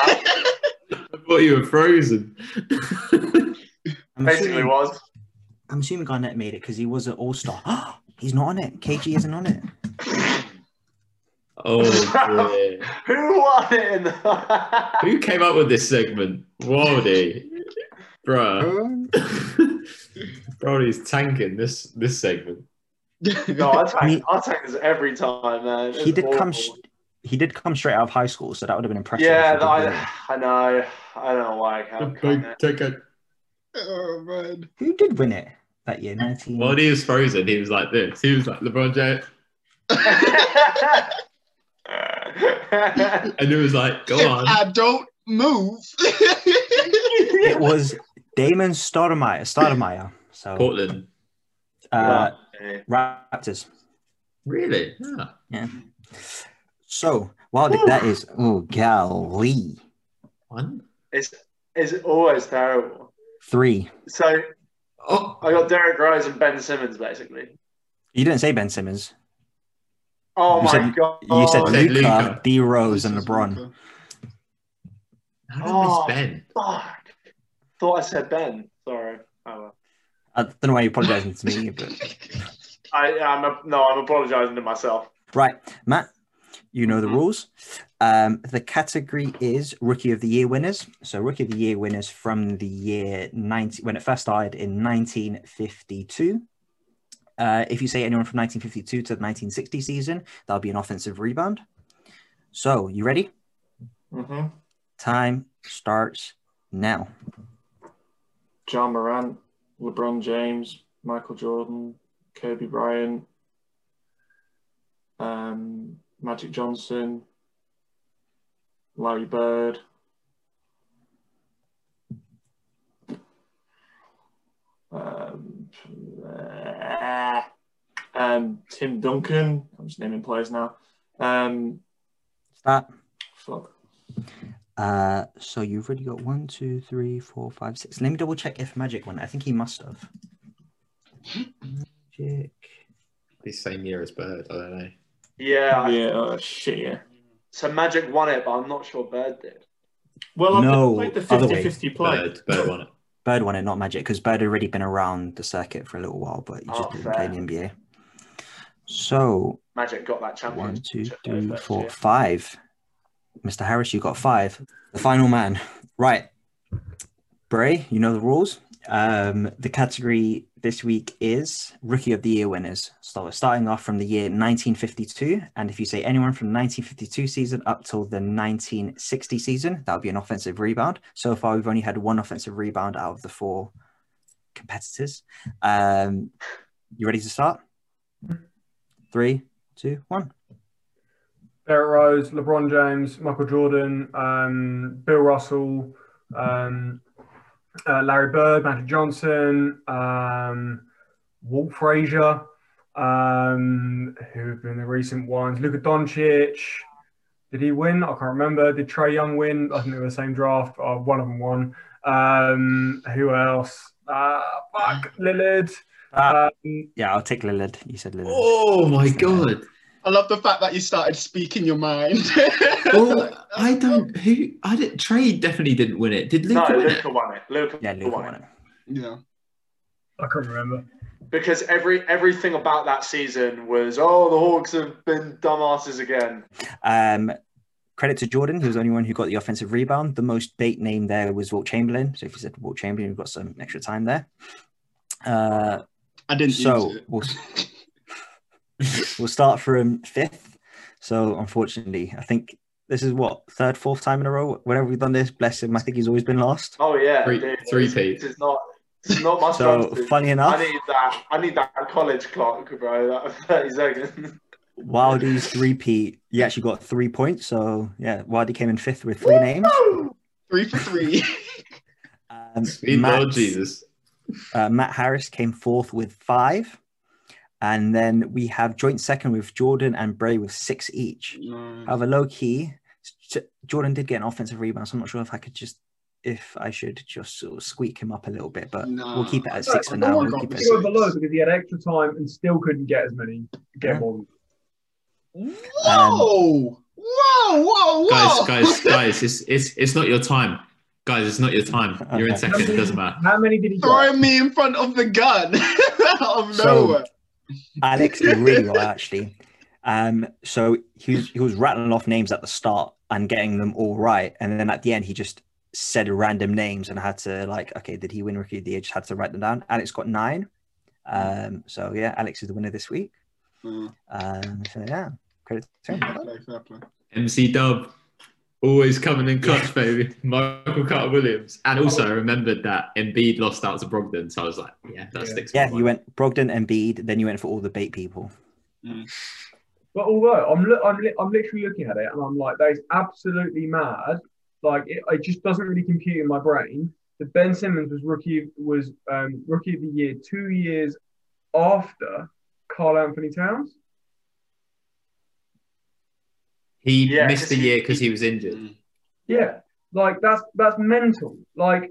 I thought you were frozen. I'm Basically, assuming, was. I'm assuming Garnett made it because he was an all star. He's not on it. KG isn't on it. oh dear. Who won it the... Who came up with this segment? Waldy. Bruh. Brody's tanking this this segment. No, I take, I mean- I take this every time, man. he It's did come. sh- He did come straight out of high school, so that would have been impressive. Yeah, he I. I know. I don't know why I can't. Big can't ticket. oh man. Who did win it that year? Nineteen. While he was frozen, he was like this. He was like LeBron James, and it was like, go if on. I don't move. It was Damon Stoudamire. Stoudamire. So Portland. uh, Raptors. Really? Yeah. So while that is oh golly One. It's it's always terrible. three. So Oh, I got Derrick Rose and Ben Simmons basically. You didn't say Ben Simmons. Oh You my said- god! You said said Luca, Luka. D Rose, and LeBron. how did I Oh. miss Ben? Fuck. Thought I said Ben. Sorry. Oh, well. I don't know why you're apologizing to me, but I I'm a, no. I'm apologising to myself. right, Matt. You know the Mhm. rules. Um, the category is Rookie of the Year winners. So, Rookie of the Year winners from the year 90, when it first started in 1952. Uh, if you say anyone from 1952 to the 1960 season, that'll be an offensive rebound. So, you ready? Mm-hmm. Time starts now. John Morant, LeBron James, Michael Jordan, Kobe Bryant, um, Magic Johnson, Larry Bird. Um, uh, um, Tim Duncan. I'm just naming players now. Um, Start. fuck. Uh, so you've already got one, two, three, four, five, six. Let me double check if Magic won. I think he must have. Magic. The same year as Bird. I don't know. Yeah. Yeah, oh, shit, yeah. So Magic won it, but I'm not sure Bird did. Well, I've No, played the other way. 50 50 play. Bird. Bird won it. Bird won it, not Magic, because Bird had already been around the circuit for a little while, but he just Oh, didn't fair. play in the NBA. So Magic got that champion. one, two, three, four, five. Mr. Harris, you got five. The final man. Right. Bray, you know the rules. Um, the category this week is Rookie of the Year winners. So we're starting off from the year 1952. And if you say anyone from 1952 season up till the 1960 season, that would be an offensive rebound. So far, we've only had one offensive rebound out of the four competitors. Um, you ready to start? Three, two, one. Derrick Rose, LeBron James, Michael Jordan, um, Bill Russell, um, uh, Larry Bird, Magic Johnson, um, Walt Frazier, um, who have been the recent ones. Luka Doncic. Did he win? I can't remember. Did Trae Young win? I think they were the same draft. Uh, one of them won. Um, who else? Uh, fuck, Lillard. Uh, Um, yeah, I'll take Lillard. You said Lillard. Oh my god. I love the fact that you started speaking your mind. Well, I don't. Who? I didn't. Trae definitely didn't win it. Did No, Luka win Luka it? won it. Luka, Yeah, Luka won won it. it. yeah. I can't remember. Because every everything about that season was, oh, the Hawks have been dumbasses again. Um, credit to Jordan, he was the only one who got the offensive rebound. The most bait name there was Walt Chamberlain. So if you said Walt Chamberlain, you've got some extra time there. Uh, I didn't so use it. we'll, we'll start from fifth. So unfortunately, I think this is what third, fourth time in a row. Whenever we've done this, bless him. I think he's always been last. Oh yeah, Three- dude, three this, P. this is not this is not my So strong suit. funny I need that. I need that college clock, bro. That thirty seconds. Wildy's three P, you actually got three points. So yeah, Wildy came in fifth with three names. Three for three. Um, Sweet Matt- Lord Jesus. Uh, Matt Harris came fourth with five. And then we have joint second with Jordan and Bray with six each. No. However, low key, Jordan did get an offensive rebound. So I'm not sure if I could just, if I should just sort of squeak him up a little bit, but No. we'll keep it at six for now. We'll keep it to He six. below because he had extra time and still couldn't get as many. Get Yeah. more. Um, whoa! whoa! Whoa! Guys, Whoa! guys, guys, it's it's it's not your time. Guys, it's not your time. You're in Okay. second. It doesn't matter. How many did he get? Throwing me in front of the gun out of So- nowhere. Alex did really well, actually. Um, so he was, he was rattling off names at the start and getting them all right. And then at the end, he just said random names and I had to like, okay, did he win rookie of the year? Just had to write them down. Alex got nine. Um, so yeah, Alex is the winner this week. Mm, Um, so yeah, credit to him. play, play. MC Dub, always coming in clutch, baby. Michael Carter Williams. And also, I remembered that Embiid lost out to Brogdon. So I was like, yeah, that Yeah. sticks. Yeah, you mind. went Brogdon and Bede, then you went for all the bait people. But although I'm, lo- I'm, li- I'm literally looking at it and I'm like, that is absolutely mad. Like it, it just doesn't really compute in my brain. That Ben Simmons was rookie was um, rookie of the year two years after Karl-Anthony Towns. He Yeah, missed 'cause the year because he was injured. Mm. Yeah, like that's that's mental. Like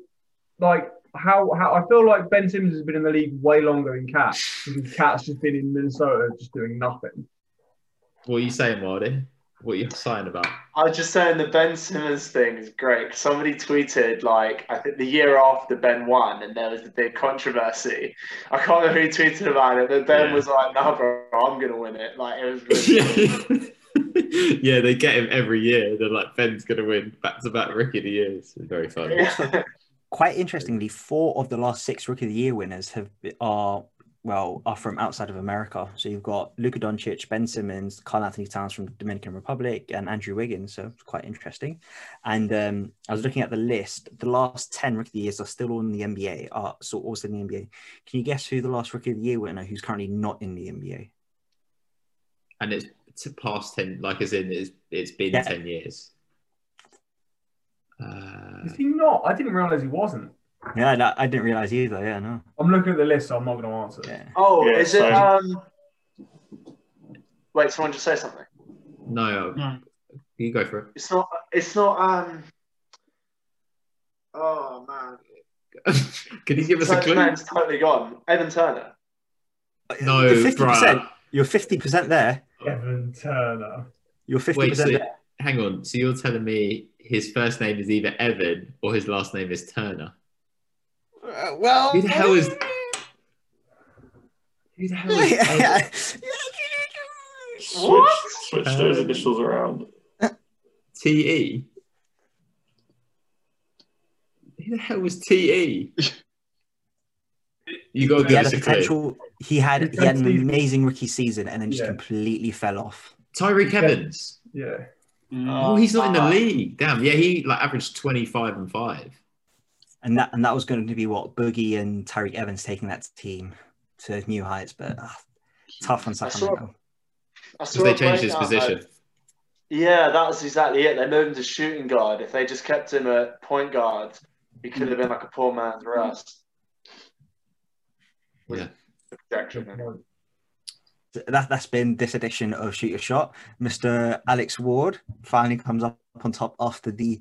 like how how I feel like Ben Simmons has been in the league way longer than Cat because Cat's just been in Minnesota just doing nothing. What are you saying, Marty? What are you saying about? I was just saying the Ben Simmons thing is great. Somebody tweeted like I think the year after Ben won, and there was a big controversy. I can't remember who tweeted about it, but Ben Yeah. was like, "No, bro, I'm gonna win it." Like it was really. cool. yeah, they get him every year. They're like, Ben's going to win back to back rookie of the year. It's very funny. Yeah. Quite interestingly, four of the last six Rookie of the Year winners have are well are from outside of America. So you've got Luka Doncic, Ben Simmons, Karl-Anthony Towns from the Dominican Republic, and Andrew Wiggins. So it's quite interesting. And um, I was looking at the list. The last ten Rookie of the Years are still all in the NBA. Are so also in the NBA. Can you guess who the last Rookie of the Year winner who's currently not in the NBA? And it's to past 10, like as in it's, it's been Yeah. 10 years. Uh, Is he not? I didn't realize he wasn't. Yeah, no, I didn't realize either. Yeah, no. I'm looking at the list, so I'm not going to answer. Yeah. Oh, Yeah, is it? Um. Wait, someone just say something. no, No. you go for it It's not. It's not. Um. Oh man. Can you give us a Turner's clue? name's totally gone. Evan Turner. No, You're fifty percent. bruh. You're fifty percent there. Evan Turner. You're fifty Wait, so percent there. hang on. So you're telling me his first name is either Evan or his last name is Turner? Uh, well, Who the hell is- Who the hell is Evan? Switch, switch those initials around. TE? Who the hell was TE? You got to he had a a potential. He had he had an amazing rookie season and then just Yeah. completely fell off. Tyreke Evans. Yeah. Oh, he's not in the Ah. league. Damn. Yeah, he like averaged 25 and 5. And that and that was going to be what Boogie and Tyreke Evans taking that team to new heights, but uh, tough on Sacramento. Because they changed his position. like- Yeah, that's exactly it. They moved him to shooting guard. If they just kept him at point guard, he could have been like a poor man's Russ. Yeah. The projection. That that's been this edition of Shoot Your Shot. Mr. Alex Ward finally comes up on top after the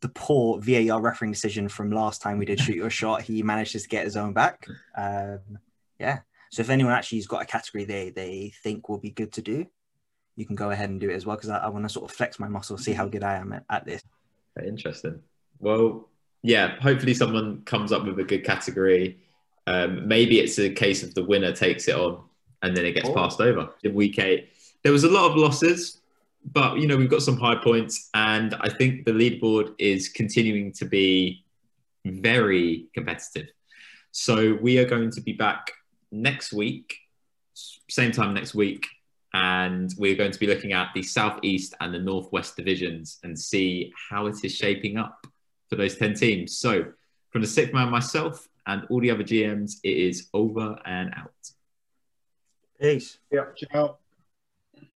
the poor VAR refereeing decision from last time we did Shoot Your Shot. He manages to get his own back. Um, yeah. So if anyone actually has got a category they they think will be good to do, you can go ahead and do it as well because I, I want to sort of flex my muscle, see how good I am at, at this. Very interesting. Well, yeah, hopefully someone comes up with a good category. Um, maybe it's a case of the winner takes it on and then it gets Oh. passed over in week eight. There was a lot of losses, but you know we've got some high points, and I think the leaderboard is continuing to be very competitive. So we are going to be back next week, same time next week, and we're going to be looking at the southeast and the northwest divisions and see how it is shaping up for those 10 teams. So, from the sixth man, myself, and all the other GMs, it is over and out. Peace. Ciao.